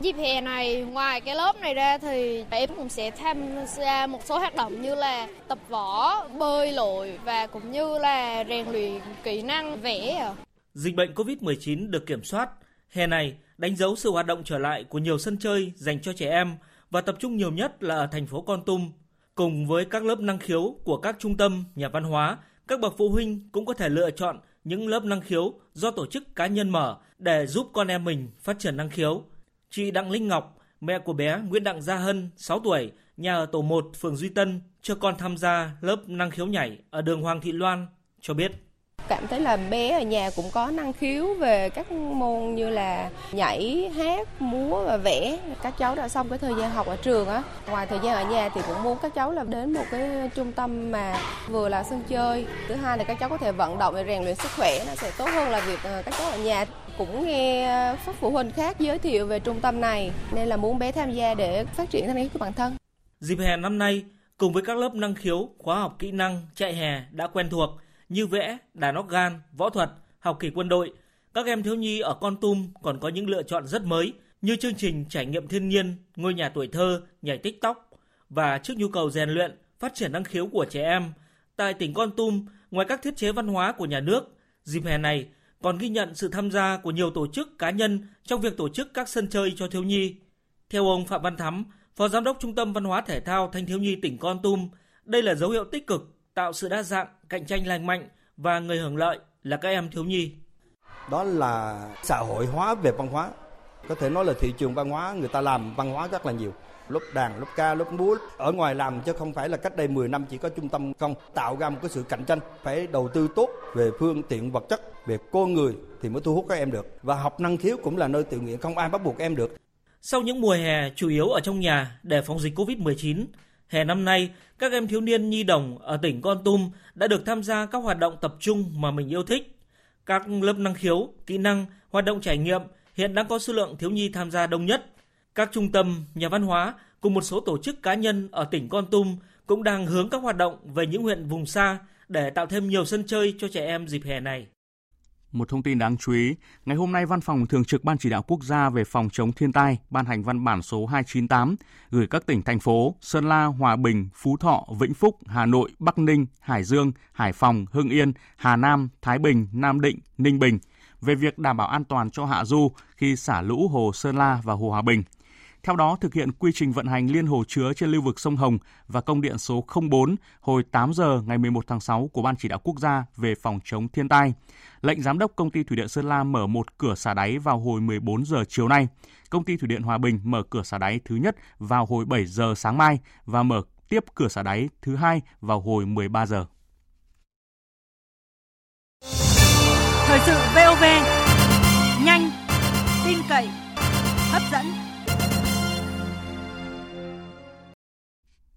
Dịp hè này ngoài cái lớp này ra thì em cũng sẽ tham gia một số hoạt động như là tập võ, bơi lội và cũng như là rèn luyện kỹ năng vẽ. Dịch bệnh COVID-19 được kiểm soát, hè này đánh dấu sự hoạt động trở lại của nhiều sân chơi dành cho trẻ em và tập trung nhiều nhất là ở thành phố Con Tum. Cùng với các lớp năng khiếu của các trung tâm, nhà văn hóa, các bậc phụ huynh cũng có thể lựa chọn những lớp năng khiếu do tổ chức cá nhân mở để giúp con em mình phát triển năng khiếu. Chị Đặng Linh Ngọc, mẹ của bé Nguyễn Đặng Gia Hân, 6 tuổi, nhà ở tổ 1 phường Duy Tân, cho con tham gia lớp năng khiếu nhảy ở đường Hoàng Thị Loan, cho biết. cảm thấy là bé ở nhà cũng có năng khiếu về các môn như là nhảy, hát, múa và vẽ. Các cháu đã xong cái thời gian học ở trường á. Ngoài thời gian ở nhà thì cũng muốn các cháu là đến một cái trung tâm mà vừa là sân chơi. Thứ hai là các cháu có thể vận động để rèn luyện sức khỏe nó sẽ tốt hơn là việc ờ, các cháu ở nhà cũng nghe ờ, các phụ huynh khác giới thiệu về trung tâm này nên là muốn bé tham gia để phát triển năng khiếu của bản thân. Dịp hè năm nay, cùng với các lớp năng khiếu, khóa học kỹ năng, chạy hè đã quen thuộc như vẽ, đàn nóc gan, võ thuật, học kỳ quân đội, các em thiếu nhi ở Con Tum còn có những lựa chọn rất mới như chương trình trải nghiệm thiên nhiên, ngôi nhà tuổi thơ, nhảy tiktok và trước nhu cầu rèn luyện, phát triển năng khiếu của trẻ em. Tại tỉnh Con Tum, ngoài các thiết chế văn hóa của nhà nước, dịp hè này còn ghi nhận sự tham gia của nhiều tổ chức cá nhân trong việc tổ chức các sân chơi cho thiếu nhi. Theo ông Phạm Văn Thắm, Phó Giám đốc Trung tâm Văn hóa Thể thao Thanh thiếu nhi tỉnh Con Tum, đây là dấu hiệu tích cực tạo sự đa dạng, cạnh tranh lành mạnh và người hưởng lợi là các em thiếu nhi. Đó là xã hội hóa về văn hóa. Có thể nói là thị trường văn hóa người ta làm văn hóa rất là nhiều lúc đàn, lúc ca, lúc múa ở ngoài làm chứ không phải là cách đây 10 năm chỉ có trung tâm không tạo ra một cái sự cạnh tranh phải đầu tư tốt về phương tiện vật chất về con người thì mới thu hút các em được và học năng khiếu cũng là nơi tự nguyện không ai bắt buộc em được sau những mùa hè chủ yếu ở trong nhà để phòng dịch Covid-19, hè năm nay, các em thiếu niên nhi đồng ở tỉnh Con Tum đã được tham gia các hoạt động tập trung mà mình yêu thích. Các lớp năng khiếu, kỹ năng, hoạt động trải nghiệm hiện đang có số lượng thiếu nhi tham gia đông nhất. Các trung tâm, nhà văn hóa cùng một số tổ chức cá nhân ở tỉnh Con Tum cũng đang hướng các hoạt động về những huyện vùng xa để tạo thêm nhiều sân chơi cho trẻ em dịp hè này. Một thông tin đáng chú ý, ngày hôm nay Văn phòng Thường trực Ban Chỉ đạo Quốc gia về phòng chống thiên tai ban hành văn bản số 298 gửi các tỉnh, thành phố Sơn La, Hòa Bình, Phú Thọ, Vĩnh Phúc, Hà Nội, Bắc Ninh, Hải Dương, Hải Phòng, Hưng Yên, Hà Nam, Thái Bình, Nam Định, Ninh Bình về việc đảm bảo an toàn cho hạ du khi xả lũ hồ Sơn La và hồ Hòa Bình – theo đó, thực hiện quy trình vận hành liên hồ chứa trên lưu vực sông Hồng và công điện số 04 hồi 8 giờ ngày 11 tháng 6 của Ban chỉ đạo quốc gia về phòng chống thiên tai. Lệnh giám đốc công ty thủy điện Sơn La mở một cửa xả đáy vào hồi 14 giờ chiều nay. Công ty thủy điện Hòa Bình mở cửa xả đáy thứ nhất vào hồi 7 giờ sáng mai và mở tiếp cửa xả đáy thứ hai vào hồi 13 giờ. Thời sự VOV nhanh, tin cậy, hấp dẫn.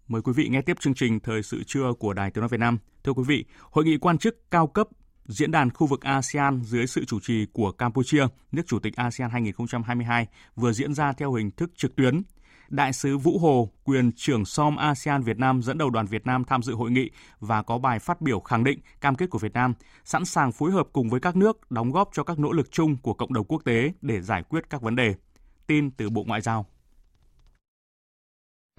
Mời quý vị nghe tiếp chương trình Thời sự trưa của Đài Tiếng Nói Việt Nam. Thưa quý vị, Hội nghị quan chức cao cấp Diễn đàn khu vực ASEAN dưới sự chủ trì của Campuchia, nước chủ tịch ASEAN 2022 vừa diễn ra theo hình thức trực tuyến. Đại sứ Vũ Hồ, quyền trưởng SOM ASEAN Việt Nam dẫn đầu đoàn Việt Nam tham dự hội nghị và có bài phát biểu khẳng định cam kết của Việt Nam sẵn sàng phối hợp cùng với các nước đóng góp cho các nỗ lực chung của cộng đồng quốc tế để giải quyết các vấn đề. Tin từ Bộ Ngoại giao.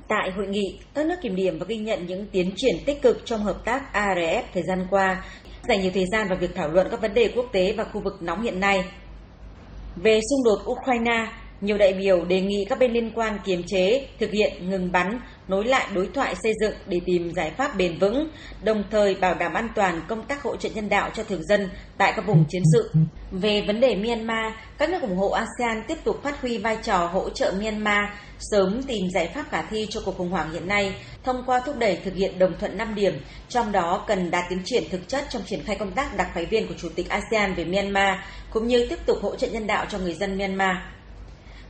Tại hội nghị, các nước kiểm điểm và ghi nhận những tiến triển tích cực trong hợp tác ARF thời gian qua, dành nhiều thời gian vào việc thảo luận các vấn đề quốc tế và khu vực nóng hiện nay. Về xung đột Ukraine, nhiều đại biểu đề nghị các bên liên quan kiềm chế, thực hiện ngừng bắn, nối lại đối thoại xây dựng để tìm giải pháp bền vững, đồng thời bảo đảm an toàn công tác hỗ trợ nhân đạo cho thường dân tại các vùng chiến sự. Về vấn đề Myanmar, các nước ủng hộ ASEAN tiếp tục phát huy vai trò hỗ trợ Myanmar sớm tìm giải pháp khả thi cho cuộc khủng hoảng hiện nay thông qua thúc đẩy thực hiện đồng thuận 5 điểm, trong đó cần đạt tiến triển thực chất trong triển khai công tác đặc phái viên của Chủ tịch ASEAN về Myanmar, cũng như tiếp tục hỗ trợ nhân đạo cho người dân Myanmar.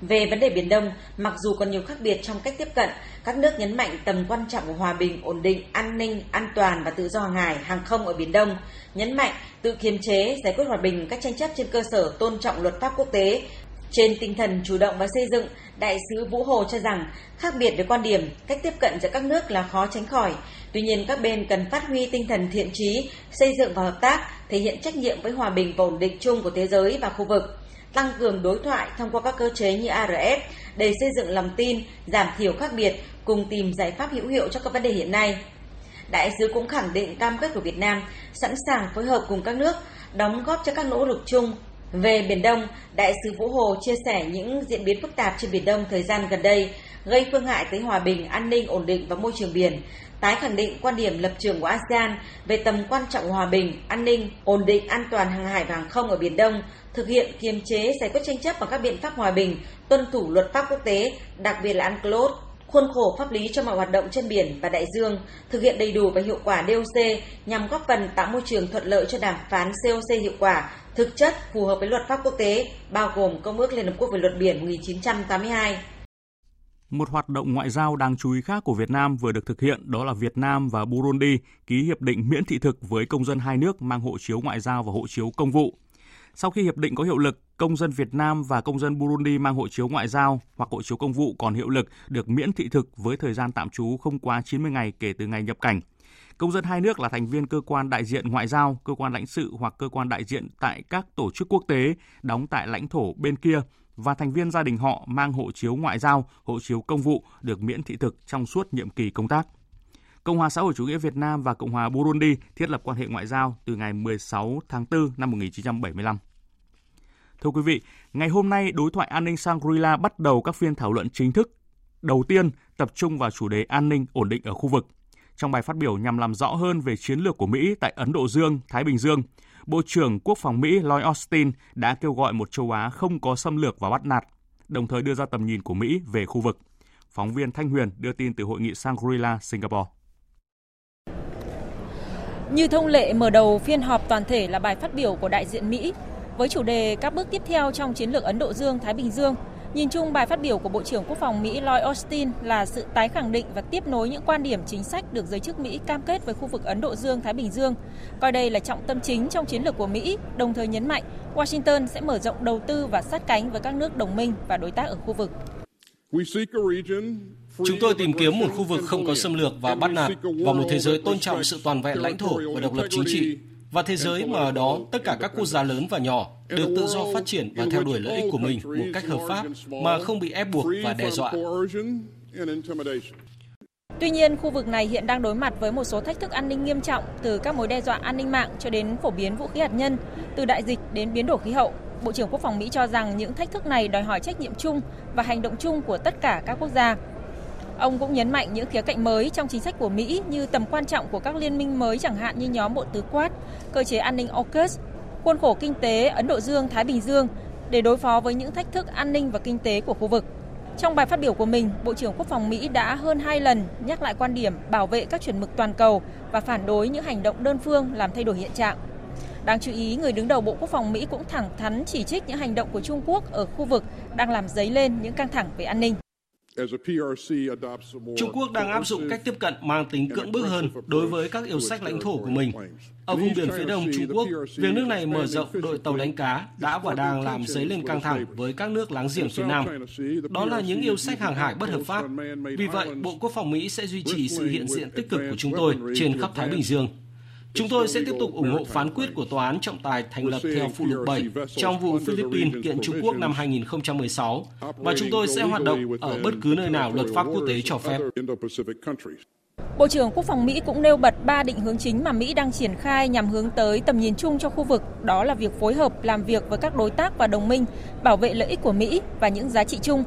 Về vấn đề Biển Đông, mặc dù còn nhiều khác biệt trong cách tiếp cận, các nước nhấn mạnh tầm quan trọng của hòa bình, ổn định, an ninh, an toàn và tự do hàng hải, hàng không ở Biển Đông, nhấn mạnh tự kiềm chế, giải quyết hòa bình các tranh chấp trên cơ sở tôn trọng luật pháp quốc tế. Trên tinh thần chủ động và xây dựng, Đại sứ Vũ Hồ cho rằng khác biệt về quan điểm, cách tiếp cận giữa các nước là khó tránh khỏi. Tuy nhiên các bên cần phát huy tinh thần thiện trí, xây dựng và hợp tác, thể hiện trách nhiệm với hòa bình và ổn định chung của thế giới và khu vực tăng cường đối thoại thông qua các cơ chế như ARF để xây dựng lòng tin, giảm thiểu khác biệt, cùng tìm giải pháp hữu hiệu cho các vấn đề hiện nay. Đại sứ cũng khẳng định cam kết của Việt Nam sẵn sàng phối hợp cùng các nước đóng góp cho các nỗ lực chung. Về Biển Đông, Đại sứ Vũ Hồ chia sẻ những diễn biến phức tạp trên Biển Đông thời gian gần đây gây phương hại tới hòa bình, an ninh, ổn định và môi trường biển, tái khẳng định quan điểm lập trường của ASEAN về tầm quan trọng hòa bình, an ninh, ổn định, an toàn hàng hải và hàng không ở Biển Đông, thực hiện kiềm chế giải quyết tranh chấp bằng các biện pháp hòa bình, tuân thủ luật pháp quốc tế, đặc biệt là UNCLOS, khuôn khổ pháp lý cho mọi hoạt động trên biển và đại dương, thực hiện đầy đủ và hiệu quả DOC nhằm góp phần tạo môi trường thuận lợi cho đàm phán COC hiệu quả, thực chất phù hợp với luật pháp quốc tế, bao gồm Công ước Liên Hợp Quốc về luật biển 1982. Một hoạt động ngoại giao đáng chú ý khác của Việt Nam vừa được thực hiện đó là Việt Nam và Burundi ký hiệp định miễn thị thực với công dân hai nước mang hộ chiếu ngoại giao và hộ chiếu công vụ. Sau khi hiệp định có hiệu lực, công dân Việt Nam và công dân Burundi mang hộ chiếu ngoại giao hoặc hộ chiếu công vụ còn hiệu lực được miễn thị thực với thời gian tạm trú không quá 90 ngày kể từ ngày nhập cảnh. Công dân hai nước là thành viên cơ quan đại diện ngoại giao, cơ quan lãnh sự hoặc cơ quan đại diện tại các tổ chức quốc tế đóng tại lãnh thổ bên kia và thành viên gia đình họ mang hộ chiếu ngoại giao, hộ chiếu công vụ được miễn thị thực trong suốt nhiệm kỳ công tác. Cộng hòa xã hội chủ nghĩa Việt Nam và Cộng hòa Burundi thiết lập quan hệ ngoại giao từ ngày 16 tháng 4 năm 1975. Thưa quý vị, ngày hôm nay đối thoại an ninh Shangri-La bắt đầu các phiên thảo luận chính thức. Đầu tiên tập trung vào chủ đề an ninh ổn định ở khu vực. Trong bài phát biểu nhằm làm rõ hơn về chiến lược của Mỹ tại Ấn Độ Dương, Thái Bình Dương, Bộ trưởng Quốc phòng Mỹ Lloyd Austin đã kêu gọi một châu Á không có xâm lược và bắt nạt, đồng thời đưa ra tầm nhìn của Mỹ về khu vực. Phóng viên Thanh Huyền đưa tin từ hội nghị Shangri-La, Singapore. Như thông lệ mở đầu phiên họp toàn thể là bài phát biểu của đại diện Mỹ với chủ đề các bước tiếp theo trong chiến lược Ấn Độ Dương-Thái Bình Dương. Nhìn chung, bài phát biểu của Bộ trưởng Quốc phòng Mỹ Lloyd Austin là sự tái khẳng định và tiếp nối những quan điểm chính sách được giới chức Mỹ cam kết với khu vực Ấn Độ Dương-Thái Bình Dương, coi đây là trọng tâm chính trong chiến lược của Mỹ, đồng thời nhấn mạnh Washington sẽ mở rộng đầu tư và sát cánh với các nước đồng minh và đối tác ở khu vực. Chúng tôi tìm kiếm một khu vực không có xâm lược và bắt nạt và một thế giới tôn trọng sự toàn vẹn lãnh thổ và độc lập chính trị và thế giới mà ở đó tất cả các quốc gia lớn và nhỏ được tự do phát triển và theo đuổi lợi ích của mình một cách hợp pháp mà không bị ép buộc và đe dọa. Tuy nhiên, khu vực này hiện đang đối mặt với một số thách thức an ninh nghiêm trọng từ các mối đe dọa an ninh mạng cho đến phổ biến vũ khí hạt nhân, từ đại dịch đến biến đổi khí hậu. Bộ trưởng Quốc phòng Mỹ cho rằng những thách thức này đòi hỏi trách nhiệm chung và hành động chung của tất cả các quốc gia. Ông cũng nhấn mạnh những khía cạnh mới trong chính sách của Mỹ như tầm quan trọng của các liên minh mới chẳng hạn như nhóm bộ tứ quát, cơ chế an ninh AUKUS, khuôn khổ kinh tế Ấn Độ Dương-Thái Bình Dương để đối phó với những thách thức an ninh và kinh tế của khu vực. Trong bài phát biểu của mình, Bộ trưởng Quốc phòng Mỹ đã hơn hai lần nhắc lại quan điểm bảo vệ các chuẩn mực toàn cầu và phản đối những hành động đơn phương làm thay đổi hiện trạng. Đáng chú ý, người đứng đầu Bộ Quốc phòng Mỹ cũng thẳng thắn chỉ trích những hành động của Trung Quốc ở khu vực đang làm dấy lên những căng thẳng về an ninh. Trung Quốc đang áp dụng cách tiếp cận mang tính cưỡng bức hơn đối với các yêu sách lãnh thổ của mình. Ở vùng biển phía đông Trung Quốc, việc nước này mở rộng đội tàu đánh cá đã và đang làm dấy lên căng thẳng với các nước láng giềng phía Nam. Đó là những yêu sách hàng hải bất hợp pháp. Vì vậy, Bộ Quốc phòng Mỹ sẽ duy trì sự hiện diện tích cực của chúng tôi trên khắp Thái Bình Dương. Chúng tôi sẽ tiếp tục ủng hộ phán quyết của Tòa án trọng tài thành lập theo phụ lục 7 trong vụ Philippines kiện Trung Quốc năm 2016 và chúng tôi sẽ hoạt động ở bất cứ nơi nào luật pháp quốc tế cho phép. Bộ trưởng Quốc phòng Mỹ cũng nêu bật ba định hướng chính mà Mỹ đang triển khai nhằm hướng tới tầm nhìn chung cho khu vực, đó là việc phối hợp làm việc với các đối tác và đồng minh, bảo vệ lợi ích của Mỹ và những giá trị chung,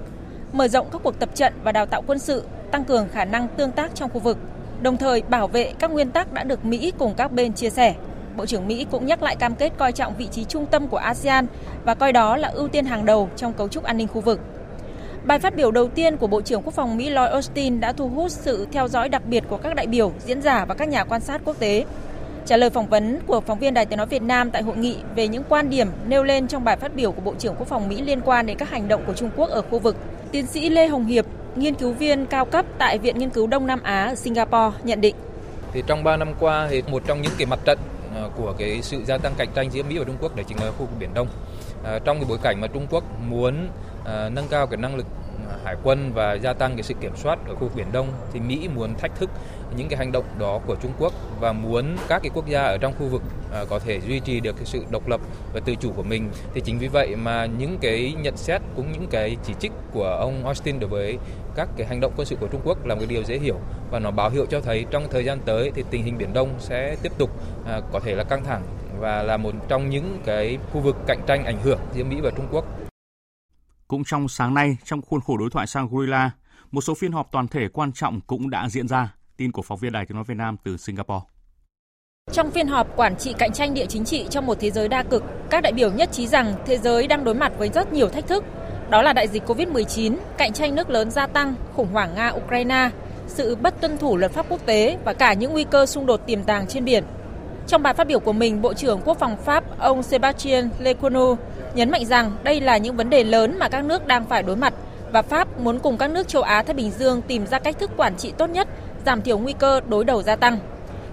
mở rộng các cuộc tập trận và đào tạo quân sự, tăng cường khả năng tương tác trong khu vực, đồng thời bảo vệ các nguyên tắc đã được Mỹ cùng các bên chia sẻ. Bộ trưởng Mỹ cũng nhắc lại cam kết coi trọng vị trí trung tâm của ASEAN và coi đó là ưu tiên hàng đầu trong cấu trúc an ninh khu vực. Bài phát biểu đầu tiên của Bộ trưởng Quốc phòng Mỹ Lloyd Austin đã thu hút sự theo dõi đặc biệt của các đại biểu, diễn giả và các nhà quan sát quốc tế. Trả lời phỏng vấn của phóng viên Đài Tiếng Nói Việt Nam tại hội nghị về những quan điểm nêu lên trong bài phát biểu của Bộ trưởng Quốc phòng Mỹ liên quan đến các hành động của Trung Quốc ở khu vực, tiến sĩ Lê Hồng Hiệp, nghiên cứu viên cao cấp tại Viện Nghiên cứu Đông Nam Á ở Singapore nhận định. Thì trong 3 năm qua thì một trong những cái mặt trận à, của cái sự gia tăng cạnh tranh giữa Mỹ và Trung Quốc đấy chính là khu vực Biển Đông. À, trong cái bối cảnh mà Trung Quốc muốn à, nâng cao cái năng lực Ờ, hải quân và gia tăng cái sự kiểm soát ở khu vực Biển Đông thì Mỹ muốn thách thức những cái hành động đó của Trung Quốc và muốn các cái quốc gia ở trong khu vực à, có thể duy trì được cái sự độc lập và tự chủ của mình thì chính vì vậy mà những cái nhận xét cũng những cái chỉ trích của ông Austin đối với các cái hành động quân sự của Trung Quốc là một cái điều dễ hiểu và nó báo hiệu cho thấy trong thời gian tới thì tình hình Biển Đông sẽ tiếp tục à, có thể là căng thẳng và là một trong những cái khu vực cạnh tranh ảnh hưởng giữa Mỹ và Trung Quốc. Cũng trong sáng nay, trong khuôn khổ đối thoại Shangri-La, một số phiên họp toàn thể quan trọng cũng đã diễn ra. Tin của phóng viên Đài Tiếng Nói Việt Nam từ Singapore. Trong phiên họp quản trị cạnh tranh địa chính trị trong một thế giới đa cực, các đại biểu nhất trí rằng thế giới đang đối mặt với rất nhiều thách thức, Đó là đại dịch Covid-19, cạnh tranh nước lớn gia tăng, khủng hoảng Nga-Ukraine, sự bất tuân thủ luật pháp quốc tế và cả những nguy cơ xung đột tiềm tàng trên biển. Trong bài phát biểu của mình, Bộ trưởng Quốc phòng Pháp ông Sébastien Lecornu nhấn mạnh rằng đây là những vấn đề lớn mà các nước đang phải đối mặt và Pháp muốn cùng các nước châu Á Thái Bình Dương tìm ra cách thức quản trị tốt nhất, giảm thiểu nguy cơ đối đầu gia tăng.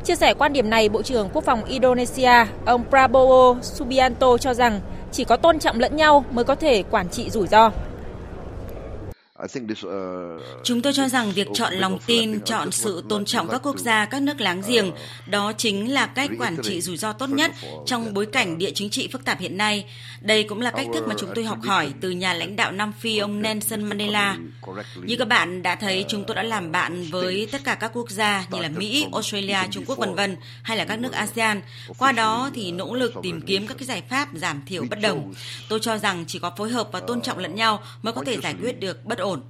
Chia sẻ quan điểm này, Bộ trưởng Quốc phòng Indonesia, ông Prabowo Subianto cho rằng chỉ có tôn trọng lẫn nhau mới có thể quản trị rủi ro. Uh, Chúng tôi cho rằng việc chọn lòng tin, chọn sự tôn trọng các quốc gia, các nước láng giềng, đó chính là cách quản trị rủi ro tốt nhất trong bối cảnh địa chính trị phức tạp hiện nay. Đây cũng là cách thức mà chúng tôi học hỏi từ nhà lãnh đạo Nam Phi ông Nelson Mandela. Như các bạn đã thấy, chúng tôi đã làm bạn với tất cả các quốc gia như là Mỹ, Australia, Trung Quốc vân vân hay là các nước ASEAN. Qua đó thì nỗ lực tìm kiếm các cái giải pháp giảm thiểu bất đồng. Tôi cho rằng chỉ có phối hợp và tôn trọng lẫn nhau mới có thể giải quyết được bất ổn ổn.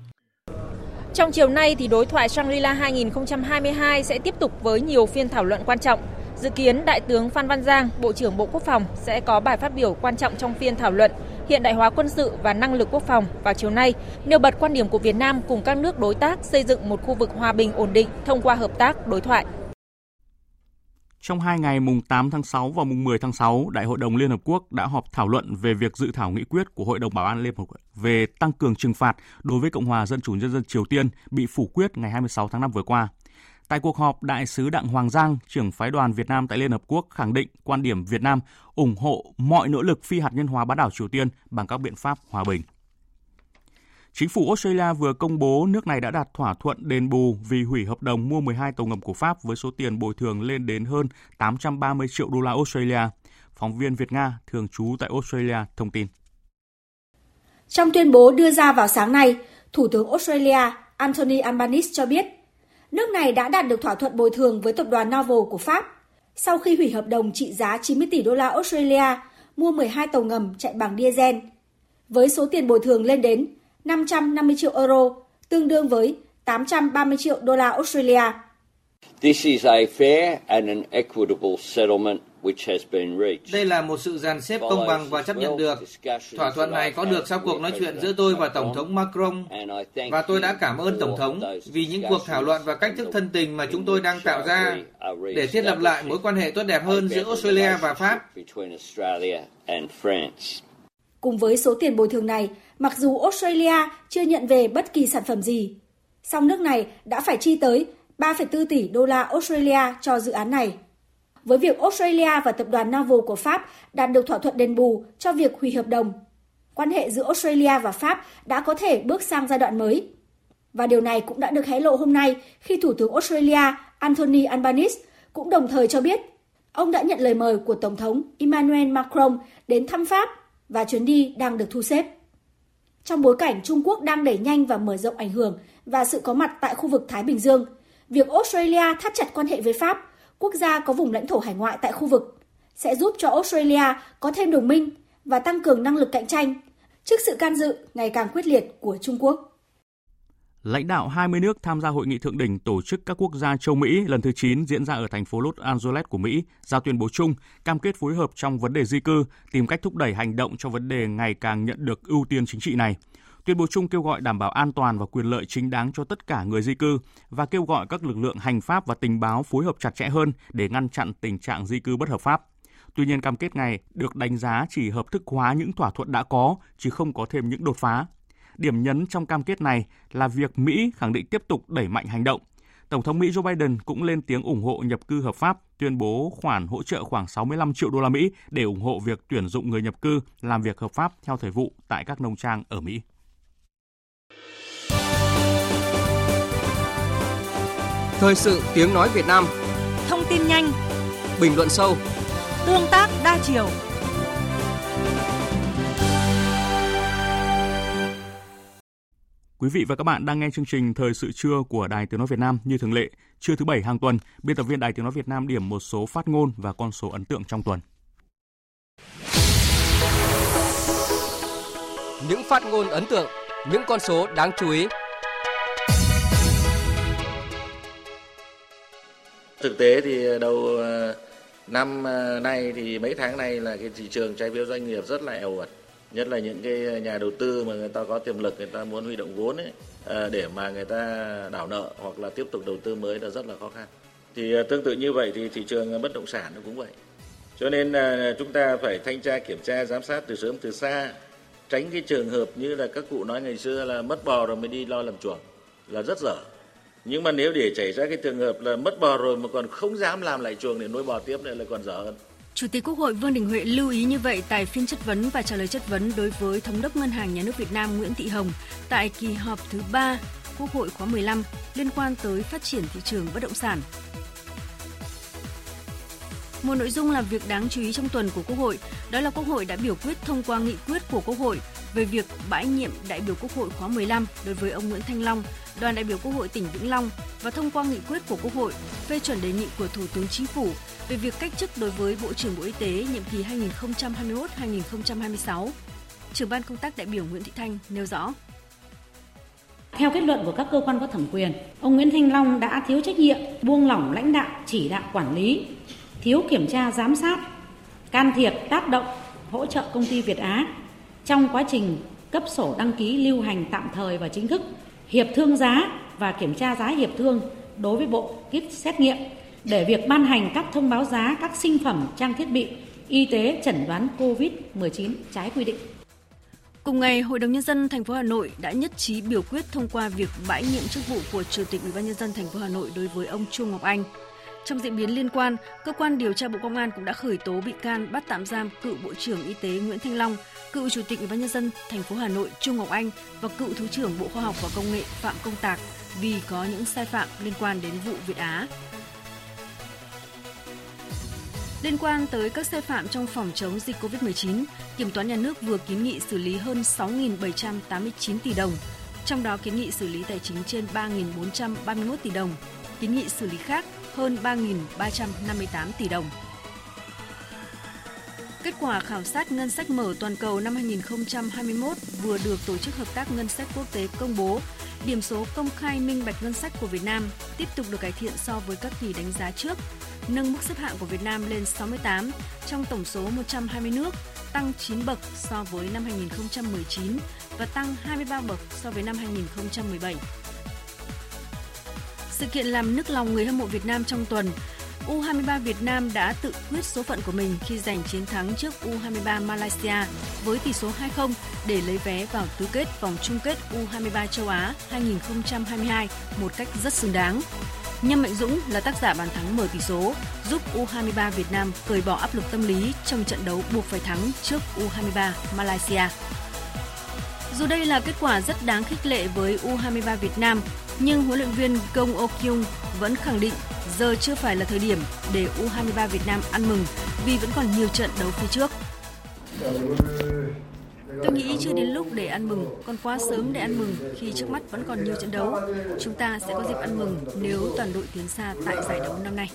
Trong chiều nay thì đối thoại Shangri-La 2022 sẽ tiếp tục với nhiều phiên thảo luận quan trọng. Dự kiến Đại tướng Phan Văn Giang, Bộ trưởng Bộ Quốc phòng sẽ có bài phát biểu quan trọng trong phiên thảo luận hiện đại hóa quân sự và năng lực quốc phòng vào chiều nay, nêu bật quan điểm của Việt Nam cùng các nước đối tác xây dựng một khu vực hòa bình ổn định thông qua hợp tác đối thoại. Trong hai ngày mùng 8 tháng 6 và mùng 10 tháng 6, Đại hội đồng Liên Hợp Quốc đã họp thảo luận về việc dự thảo nghị quyết của Hội đồng Bảo an Liên Hợp Quốc về tăng cường trừng phạt đối với Cộng hòa Dân chủ Nhân dân Triều Tiên bị phủ quyết ngày 26 tháng 5 vừa qua. Tại cuộc họp, Đại sứ Đặng Hoàng Giang, trưởng phái đoàn Việt Nam tại Liên Hợp Quốc khẳng định quan điểm Việt Nam ủng hộ mọi nỗ lực phi hạt nhân hóa bán đảo Triều Tiên bằng các biện pháp hòa bình. Chính phủ Australia vừa công bố nước này đã đạt thỏa thuận đền bù vì hủy hợp đồng mua 12 tàu ngầm của Pháp với số tiền bồi thường lên đến hơn 830 triệu đô la Australia. Phóng viên Việt Nga thường trú tại Australia thông tin. Trong tuyên bố đưa ra vào sáng nay, Thủ tướng Australia Anthony Albanese cho biết nước này đã đạt được thỏa thuận bồi thường với tập đoàn Novel của Pháp sau khi hủy hợp đồng trị giá 90 tỷ đô la Australia mua 12 tàu ngầm chạy bằng diesel với số tiền bồi thường lên đến 550 triệu euro, tương đương với 830 triệu đô la Australia. This is a fair and an equitable settlement đây là một sự dàn xếp công bằng và chấp nhận được. Thỏa thuận này có được sau cuộc nói chuyện giữa tôi và Tổng thống Macron và tôi đã cảm ơn Tổng thống vì những cuộc thảo luận và cách thức thân tình mà chúng tôi đang tạo ra để thiết lập lại mối quan hệ tốt đẹp hơn giữa Australia và Pháp. Cùng với số tiền bồi thường này, mặc dù Australia chưa nhận về bất kỳ sản phẩm gì, song nước này đã phải chi tới 3,4 tỷ đô la Australia cho dự án này. Với việc Australia và tập đoàn Naval của Pháp đạt được thỏa thuận đền bù cho việc hủy hợp đồng, quan hệ giữa Australia và Pháp đã có thể bước sang giai đoạn mới. Và điều này cũng đã được hé lộ hôm nay khi Thủ tướng Australia Anthony Albanese cũng đồng thời cho biết ông đã nhận lời mời của Tổng thống Emmanuel Macron đến thăm Pháp và chuyến đi đang được thu xếp. Trong bối cảnh Trung Quốc đang đẩy nhanh và mở rộng ảnh hưởng và sự có mặt tại khu vực Thái Bình Dương, việc Australia thắt chặt quan hệ với Pháp, quốc gia có vùng lãnh thổ hải ngoại tại khu vực, sẽ giúp cho Australia có thêm đồng minh và tăng cường năng lực cạnh tranh trước sự can dự ngày càng quyết liệt của Trung Quốc. Lãnh đạo 20 nước tham gia hội nghị thượng đỉnh tổ chức các quốc gia châu Mỹ lần thứ 9 diễn ra ở thành phố Los Angeles của Mỹ ra tuyên bố chung cam kết phối hợp trong vấn đề di cư, tìm cách thúc đẩy hành động cho vấn đề ngày càng nhận được ưu tiên chính trị này. Tuyên bố chung kêu gọi đảm bảo an toàn và quyền lợi chính đáng cho tất cả người di cư và kêu gọi các lực lượng hành pháp và tình báo phối hợp chặt chẽ hơn để ngăn chặn tình trạng di cư bất hợp pháp. Tuy nhiên cam kết này được đánh giá chỉ hợp thức hóa những thỏa thuận đã có, chứ không có thêm những đột phá. Điểm nhấn trong cam kết này là việc Mỹ khẳng định tiếp tục đẩy mạnh hành động. Tổng thống Mỹ Joe Biden cũng lên tiếng ủng hộ nhập cư hợp pháp, tuyên bố khoản hỗ trợ khoảng 65 triệu đô la Mỹ để ủng hộ việc tuyển dụng người nhập cư làm việc hợp pháp theo thời vụ tại các nông trang ở Mỹ. Thời sự tiếng nói Việt Nam Thông tin nhanh Bình luận sâu Tương tác đa chiều Quý vị và các bạn đang nghe chương trình Thời sự trưa của Đài Tiếng Nói Việt Nam như thường lệ. Trưa thứ Bảy hàng tuần, biên tập viên Đài Tiếng Nói Việt Nam điểm một số phát ngôn và con số ấn tượng trong tuần. Những phát ngôn ấn tượng, những con số đáng chú ý. Thực tế thì đầu ờ, năm ờ, nay thì mấy tháng nay là cái thị trường trái phiếu doanh nghiệp rất là eo uột nhất là những cái nhà đầu tư mà người ta có tiềm lực, người ta muốn huy động vốn ấy à, để mà người ta đảo nợ hoặc là tiếp tục đầu tư mới là rất là khó khăn. Thì à, tương tự như vậy thì thị trường bất động sản nó cũng vậy. Cho nên là chúng ta phải thanh tra, kiểm tra, giám sát từ sớm, từ xa, tránh cái trường hợp như là các cụ nói ngày xưa là mất bò rồi mới đi lo làm chuồng, là rất dở. Nhưng mà nếu để xảy ra cái trường hợp là mất bò rồi mà còn không dám làm lại chuồng để nuôi bò tiếp nữa là còn dở hơn. Chủ tịch Quốc hội Vương Đình Huệ lưu ý như vậy tại phiên chất vấn và trả lời chất vấn đối với Thống đốc Ngân hàng Nhà nước Việt Nam Nguyễn Thị Hồng tại kỳ họp thứ 3 Quốc hội khóa 15 liên quan tới phát triển thị trường bất động sản. Một nội dung làm việc đáng chú ý trong tuần của Quốc hội đó là Quốc hội đã biểu quyết thông qua nghị quyết của Quốc hội về việc bãi nhiệm đại biểu Quốc hội khóa 15 đối với ông Nguyễn Thanh Long, đoàn đại biểu Quốc hội tỉnh Vĩnh Long và thông qua nghị quyết của Quốc hội phê chuẩn đề nghị của Thủ tướng Chính phủ về việc cách chức đối với Bộ trưởng Bộ Y tế nhiệm kỳ 2021-2026. Trưởng ban công tác đại biểu Nguyễn Thị Thanh nêu rõ. Theo kết luận của các cơ quan có thẩm quyền, ông Nguyễn Thanh Long đã thiếu trách nhiệm, buông lỏng lãnh đạo, chỉ đạo quản lý, thiếu kiểm tra giám sát, can thiệp tác động, hỗ trợ công ty Việt Á trong quá trình cấp sổ đăng ký lưu hành tạm thời và chính thức, hiệp thương giá và kiểm tra giá hiệp thương đối với bộ kit xét nghiệm để việc ban hành các thông báo giá các sinh phẩm trang thiết bị y tế chẩn đoán COVID-19 trái quy định. Cùng ngày, Hội đồng nhân dân thành phố Hà Nội đã nhất trí biểu quyết thông qua việc bãi nhiệm chức vụ của Chủ tịch Ủy ban nhân dân thành phố Hà Nội đối với ông Chu Ngọc Anh. Trong diễn biến liên quan, cơ quan điều tra Bộ Công an cũng đã khởi tố bị can bắt tạm giam cựu Bộ trưởng Y tế Nguyễn Thanh Long, cựu Chủ tịch Ủy ban nhân dân thành phố Hà Nội Trung Ngọc Anh và cựu Thứ trưởng Bộ Khoa học và Công nghệ Phạm Công Tạc vì có những sai phạm liên quan đến vụ Việt Á. Liên quan tới các sai phạm trong phòng chống dịch COVID-19, Kiểm toán nhà nước vừa kiến nghị xử lý hơn 6.789 tỷ đồng, trong đó kiến nghị xử lý tài chính trên 3.431 tỷ đồng, kiến nghị xử lý khác hơn 3.358 tỷ đồng. Kết quả khảo sát ngân sách mở toàn cầu năm 2021 vừa được Tổ chức Hợp tác Ngân sách Quốc tế công bố. Điểm số công khai minh bạch ngân sách của Việt Nam tiếp tục được cải thiện so với các kỳ đánh giá trước, nâng mức xếp hạng của Việt Nam lên 68 trong tổng số 120 nước, tăng 9 bậc so với năm 2019 và tăng 23 bậc so với năm 2017. Sự kiện làm nức lòng người hâm mộ Việt Nam trong tuần U23 Việt Nam đã tự quyết số phận của mình khi giành chiến thắng trước U23 Malaysia với tỷ số 2-0 để lấy vé vào tứ kết vòng chung kết U23 châu Á 2022 một cách rất xứng đáng. Nhâm Mạnh Dũng là tác giả bàn thắng mở tỷ số, giúp U23 Việt Nam cởi bỏ áp lực tâm lý trong trận đấu buộc phải thắng trước U23 Malaysia. Dù đây là kết quả rất đáng khích lệ với U23 Việt Nam, nhưng huấn luyện viên Kong Ok-kyung vẫn khẳng định giờ chưa phải là thời điểm để U23 Việt Nam ăn mừng vì vẫn còn nhiều trận đấu phía trước. Tôi nghĩ chưa đến lúc để ăn mừng, còn quá sớm để ăn mừng khi trước mắt vẫn còn nhiều trận đấu. Chúng ta sẽ có dịp ăn mừng nếu toàn đội tiến xa tại giải đấu năm nay.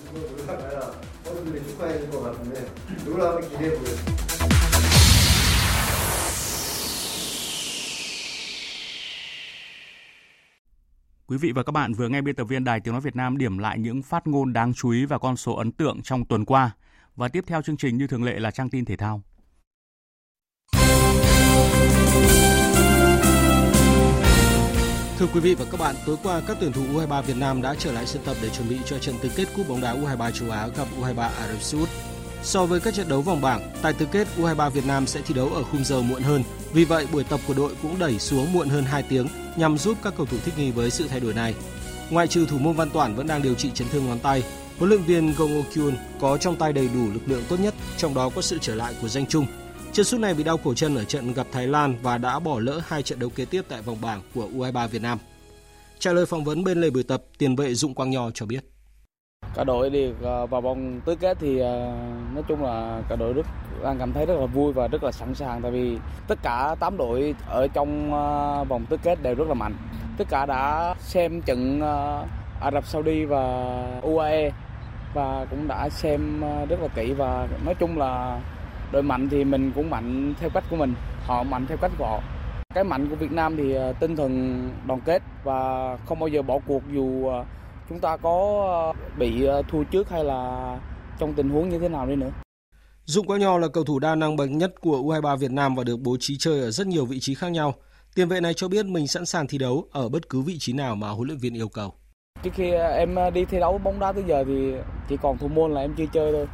Quý vị và các bạn vừa nghe biên tập viên Đài Tiếng Nói Việt Nam điểm lại những phát ngôn đáng chú ý và con số ấn tượng trong tuần qua. Và tiếp theo chương trình như thường lệ là trang tin thể thao. Thưa quý vị và các bạn, tối qua các tuyển thủ U23 Việt Nam đã trở lại sân tập để chuẩn bị cho trận tứ kết cúp bóng đá U23 châu Á gặp U23 Ả Rập Xê Út. So với các trận đấu vòng bảng, tại tứ kết U23 Việt Nam sẽ thi đấu ở khung giờ muộn hơn. Vì vậy, buổi tập của đội cũng đẩy xuống muộn hơn 2 tiếng nhằm giúp các cầu thủ thích nghi với sự thay đổi này. Ngoại trừ thủ môn Văn Toản vẫn đang điều trị chấn thương ngón tay, huấn luyện viên Gong Kyun có trong tay đầy đủ lực lượng tốt nhất, trong đó có sự trở lại của danh Trung. Chân sút này bị đau cổ chân ở trận gặp Thái Lan và đã bỏ lỡ hai trận đấu kế tiếp tại vòng bảng của U23 Việt Nam. Trả lời phỏng vấn bên lề buổi tập, tiền vệ Dụng Quang Nho cho biết. Cả đội đi ờ, vào vòng tứ kết thì ờ, nói chung là cả đội rất đang cảm thấy rất là vui và rất là sẵn sàng tại vì tất cả 8 đội ở trong ờ, vòng tứ kết đều rất là mạnh. Tất cả đã xem trận Ả Rập Saudi và UAE và cũng đã xem rất là kỹ và nói chung là đội mạnh thì mình cũng mạnh theo cách của mình, họ mạnh theo cách của họ. Cái mạnh của Việt Nam thì tinh thần đoàn kết và không bao giờ bỏ cuộc dù chúng ta có bị thua trước hay là trong tình huống như thế nào đi nữa. Dụng Quang Nho là cầu thủ đa năng bậc nhất của U23 Việt Nam và được bố trí chơi ở rất nhiều vị trí khác nhau. Tiền vệ này cho biết mình sẵn sàng thi đấu ở bất cứ vị trí nào mà huấn luyện viên yêu cầu. Trước khi em đi thi đấu bóng đá tới giờ thì chỉ còn thủ môn là em chưa chơi thôi.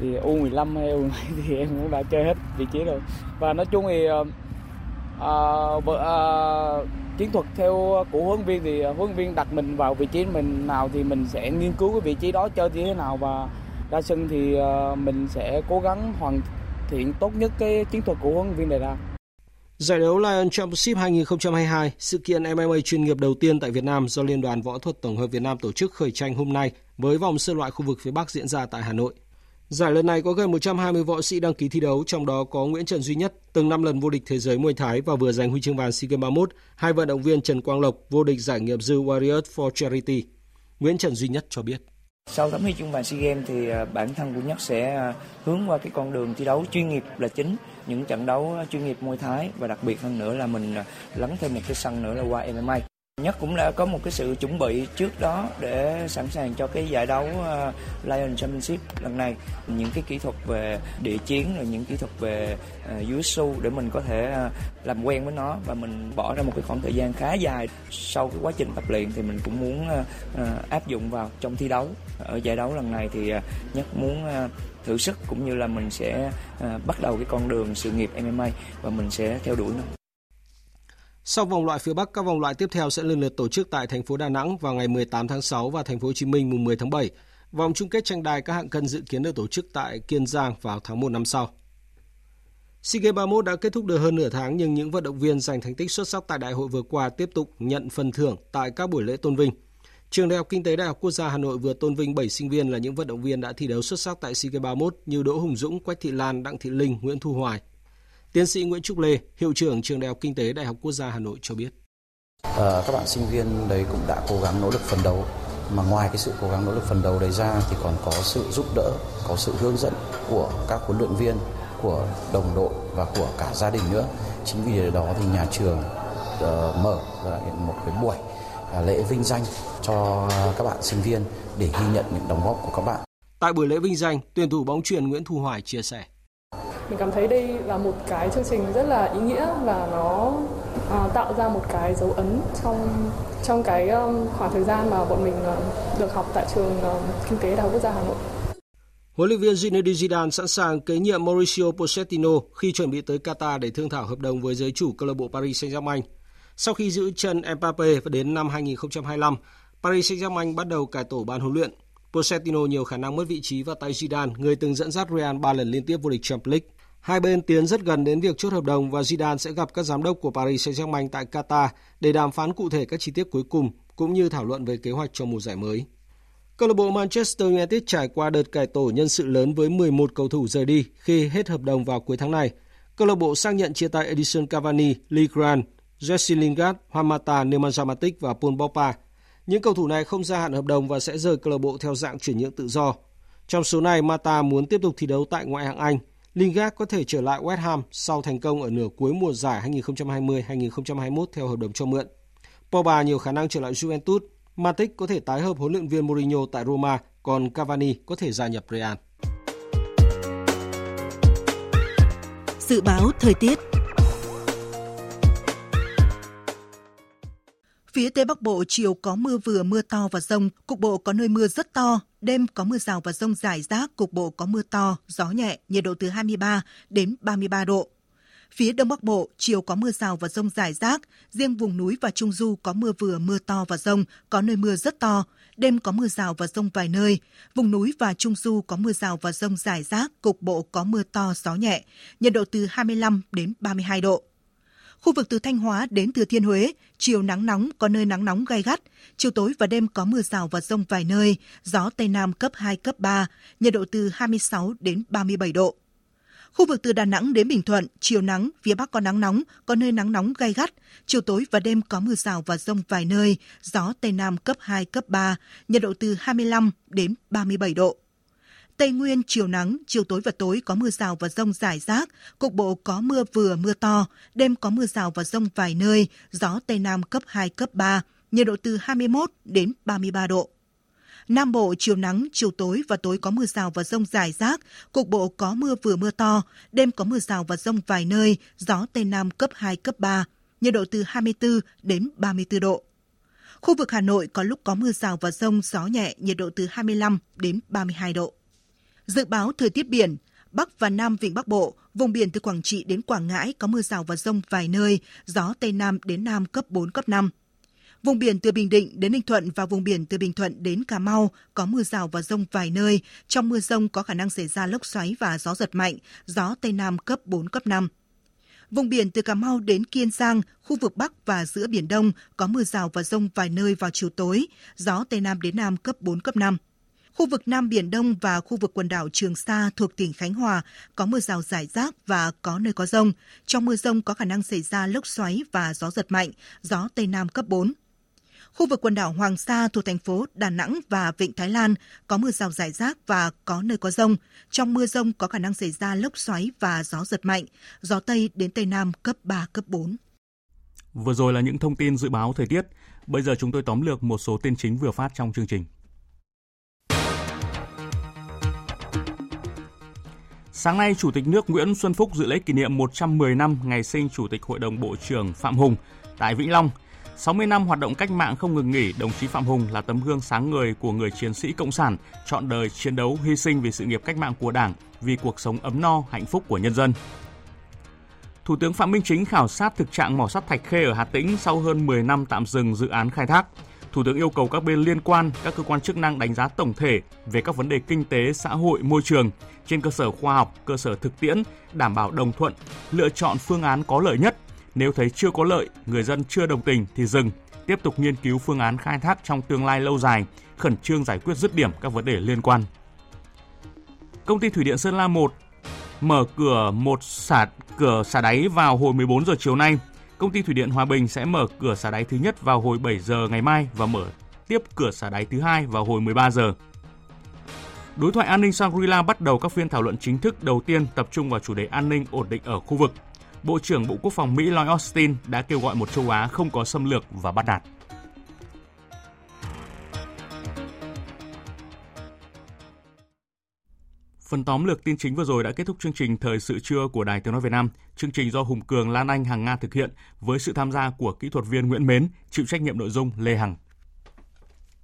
Thì U15 hay U17 thì em cũng đã chơi hết vị trí rồi. Và nói chung thì à, à, chiến thuật theo ờ, của huấn viên thì ờ, huấn viên đặt mình vào vị trí mình nào thì mình sẽ nghiên cứu cái vị trí đó chơi như thế nào và ra sân thì ờ, mình sẽ cố gắng hoàn thiện tốt nhất cái chiến thuật của huấn viên đề ra. Giải đấu Lion Championship 2022, sự kiện MMA chuyên nghiệp đầu tiên tại Việt Nam do Liên đoàn Võ thuật Tổng hợp Việt Nam tổ chức khởi tranh hôm nay với vòng sơ loại khu vực phía Bắc diễn ra tại Hà Nội. Giải lần này có gần 120 võ sĩ đăng ký thi đấu, trong đó có Nguyễn Trần Duy Nhất, từng 5 lần vô địch thế giới Muay Thái và vừa giành huy chương vàng SEA Games 31, hai vận động viên Trần Quang Lộc vô địch giải nghiệp dư Warriors for Charity. Nguyễn Trần Duy Nhất cho biết. Sau tấm huy chương vàng SEA Games thì à, bản thân của Nhất sẽ à, hướng qua cái con đường thi đấu chuyên nghiệp là chính, những trận đấu chuyên nghiệp Muay Thái và đặc biệt hơn nữa là mình à, lắng lấn thêm một cái sân nữa là qua MMA. Nhất cũng đã có một cái sự chuẩn bị trước đó để sẵn sàng cho cái giải đấu ờ, Lion Championship lần này. Những cái kỹ thuật về địa chiến rồi những kỹ thuật về ờ, jiu-jitsu để mình có thể ờ, làm quen với nó và mình bỏ ra một cái khoảng thời gian khá dài sau cái quá trình tập luyện thì mình cũng muốn áp dụng vào trong thi đấu. Ở giải đấu lần này thì Nhất muốn thử sức cũng như là mình sẽ bắt đầu cái con đường sự nghiệp MMA và mình sẽ theo đuổi nó. Sau vòng loại phía Bắc, các vòng loại tiếp theo sẽ lần lượt tổ chức tại thành phố Đà Nẵng vào ngày 18 tháng 6 và thành phố Hồ Chí Minh mùng 10 tháng 7. Vòng chung kết tranh đài các hạng cân dự kiến được tổ chức tại Kiên Giang vào tháng 1 năm sau. SEA Games 31 đã kết thúc được hơn nửa tháng nhưng những vận động viên giành thành tích xuất sắc tại đại hội vừa qua tiếp tục nhận phần thưởng tại các buổi lễ tôn vinh. Trường Đại học Kinh tế Đại học Quốc gia Hà Nội vừa tôn vinh 7 sinh viên là những vận động viên đã thi đấu xuất sắc tại SEA Games 31 như Đỗ Hùng Dũng, Quách Thị Lan, Đặng Thị Linh, Nguyễn Thu Hoài, Tiến sĩ Nguyễn Trúc Lê, hiệu trưởng trường Đại học Kinh tế Đại học Quốc gia Hà Nội cho biết. À, các bạn sinh viên đấy cũng đã cố gắng nỗ lực phấn đấu mà ngoài cái sự cố gắng nỗ lực phấn đấu đấy ra thì còn có sự giúp đỡ, có sự hướng dẫn của các huấn luyện viên, của đồng đội và của cả gia đình nữa. Chính vì đó thì nhà trường uh, mở một cái buổi uh, lễ vinh danh cho các bạn sinh viên để ghi nhận những đóng góp của các bạn. Tại buổi lễ vinh danh, tuyển thủ bóng chuyền Nguyễn Thu Hoài chia sẻ mình cảm thấy đây là một cái chương trình rất là ý nghĩa và nó uh, tạo ra một cái dấu ấn trong trong cái um, khoảng thời gian mà bọn mình uh, được học tại trường uh, kinh tế đại học quốc gia Hà Nội. Huấn luyện viên Zinedine Zidane sẵn sàng kế nhiệm Mauricio Pochettino khi chuẩn bị tới Qatar để thương thảo hợp đồng với giới chủ câu lạc bộ Paris Saint-Germain. Sau khi giữ chân Mbappe và đến năm 2025, Paris Saint-Germain bắt đầu cải tổ ban huấn luyện. Pochettino nhiều khả năng mất vị trí vào tay Zidane, người từng dẫn dắt Real 3 lần liên tiếp vô địch Champions League. Hai bên tiến rất gần đến việc chốt hợp đồng và Zidane sẽ gặp các giám đốc của Paris Saint-Germain tại Qatar để đàm phán cụ thể các chi tiết cuối cùng cũng như thảo luận về kế hoạch cho mùa giải mới. Câu lạc bộ Manchester United trải qua đợt cải tổ nhân sự lớn với 11 cầu thủ rời đi khi hết hợp đồng vào cuối tháng này. Câu lạc bộ xác nhận chia tay Edison Cavani, Lee Grant, Jesse Lingard, Hamata Nemanja Matic và Paul Pogba. Những cầu thủ này không gia hạn hợp đồng và sẽ rời câu lạc bộ theo dạng chuyển nhượng tự do. Trong số này, Mata muốn tiếp tục thi đấu tại ngoại hạng Anh Lingard có thể trở lại West Ham sau thành công ở nửa cuối mùa giải 2020-2021 theo hợp đồng cho mượn. Pogba nhiều khả năng trở lại Juventus, Matic có thể tái hợp huấn luyện viên Mourinho tại Roma, còn Cavani có thể gia nhập Real. Dự báo thời tiết Phía Tây Bắc Bộ chiều có mưa vừa mưa to và rông, cục bộ có nơi mưa rất to, đêm có mưa rào và rông rải rác, cục bộ có mưa to, gió nhẹ, nhiệt độ từ 23 đến 33 độ. Phía Đông Bắc Bộ, chiều có mưa rào và rông rải rác, riêng vùng núi và Trung Du có mưa vừa mưa to và rông, có nơi mưa rất to, đêm có mưa rào và rông vài nơi. Vùng núi và Trung Du có mưa rào và rông rải rác, cục bộ có mưa to, gió nhẹ, nhiệt độ từ 25 đến 32 độ. Khu vực từ Thanh Hóa đến Thừa Thiên Huế, chiều nắng nóng có nơi nắng nóng gai gắt, chiều tối và đêm có mưa rào và rông vài nơi, gió Tây Nam cấp 2, cấp 3, nhiệt độ từ 26 đến 37 độ. Khu vực từ Đà Nẵng đến Bình Thuận, chiều nắng, phía Bắc có nắng nóng, có nơi nắng nóng gai gắt, chiều tối và đêm có mưa rào và rông vài nơi, gió Tây Nam cấp 2, cấp 3, nhiệt độ từ 25 đến 37 độ. Tây Nguyên chiều nắng, chiều tối và tối có mưa rào và rông rải rác, cục bộ có mưa vừa mưa to, đêm có mưa rào và rông vài nơi, gió Tây Nam cấp 2, cấp 3, nhiệt độ từ 21 đến 33 độ. Nam Bộ chiều nắng, chiều tối và tối có mưa rào và rông rải rác, cục bộ có mưa vừa mưa to, đêm có mưa rào và rông vài nơi, gió Tây Nam cấp 2, cấp 3, nhiệt độ từ 24 đến 34 độ. Khu vực Hà Nội có lúc có mưa rào và rông, gió nhẹ, nhiệt độ từ 25 đến 32 độ. Dự báo thời tiết biển, Bắc và Nam Vịnh Bắc Bộ, vùng biển từ Quảng Trị đến Quảng Ngãi có mưa rào và rông vài nơi, gió Tây Nam đến Nam cấp 4, cấp 5. Vùng biển từ Bình Định đến Ninh Thuận và vùng biển từ Bình Thuận đến Cà Mau có mưa rào và rông vài nơi. Trong mưa rông có khả năng xảy ra lốc xoáy và gió giật mạnh, gió Tây Nam cấp 4, cấp 5. Vùng biển từ Cà Mau đến Kiên Giang, khu vực Bắc và giữa Biển Đông có mưa rào và rông vài nơi vào chiều tối, gió Tây Nam đến Nam cấp 4, cấp 5. Khu vực Nam Biển Đông và khu vực quần đảo Trường Sa thuộc tỉnh Khánh Hòa có mưa rào rải rác và có nơi có rông. Trong mưa rông có khả năng xảy ra lốc xoáy và gió giật mạnh, gió Tây Nam cấp 4. Khu vực quần đảo Hoàng Sa thuộc thành phố Đà Nẵng và Vịnh Thái Lan có mưa rào rải rác và có nơi có rông. Trong mưa rông có khả năng xảy ra lốc xoáy và gió giật mạnh, gió Tây đến Tây Nam cấp 3, cấp 4. Vừa rồi là những thông tin dự báo thời tiết. Bây giờ chúng tôi tóm lược một số tin chính vừa phát trong chương trình. Sáng nay, Chủ tịch nước Nguyễn Xuân Phúc dự lễ kỷ niệm 110 năm ngày sinh Chủ tịch Hội đồng Bộ trưởng Phạm Hùng tại Vĩnh Long – 60 năm hoạt động cách mạng không ngừng nghỉ, đồng chí Phạm Hùng là tấm gương sáng ngời của người chiến sĩ cộng sản, chọn đời chiến đấu hy sinh vì sự nghiệp cách mạng của Đảng, vì cuộc sống ấm no, hạnh phúc của nhân dân. Thủ tướng Phạm Minh Chính khảo sát thực trạng mỏ sắt Thạch Khê ở Hà Tĩnh sau hơn 10 năm tạm dừng dự án khai thác. Thủ tướng yêu cầu các bên liên quan, các cơ quan chức năng đánh giá tổng thể về các vấn đề kinh tế, xã hội, môi trường trên cơ sở khoa học, cơ sở thực tiễn, đảm bảo đồng thuận, lựa chọn phương án có lợi nhất nếu thấy chưa có lợi, người dân chưa đồng tình thì dừng, tiếp tục nghiên cứu phương án khai thác trong tương lai lâu dài, khẩn trương giải quyết dứt điểm các vấn đề liên quan. Công ty Thủy điện Sơn La 1 mở cửa một xả cửa xả đáy vào hồi 14 giờ chiều nay. Công ty Thủy điện Hòa Bình sẽ mở cửa xả đáy thứ nhất vào hồi 7 giờ ngày mai và mở tiếp cửa xả đáy thứ hai vào hồi 13 giờ. Đối thoại an ninh Shangri-La bắt đầu các phiên thảo luận chính thức đầu tiên tập trung vào chủ đề an ninh ổn định ở khu vực. Bộ trưởng Bộ Quốc phòng Mỹ Lloyd Austin đã kêu gọi một châu Á không có xâm lược và bắt nạt. Phần tóm lược tin chính vừa rồi đã kết thúc chương trình Thời sự trưa của Đài Tiếng Nói Việt Nam. Chương trình do Hùng Cường, Lan Anh, Hằng Nga thực hiện với sự tham gia của kỹ thuật viên Nguyễn Mến, chịu trách nhiệm nội dung Lê Hằng.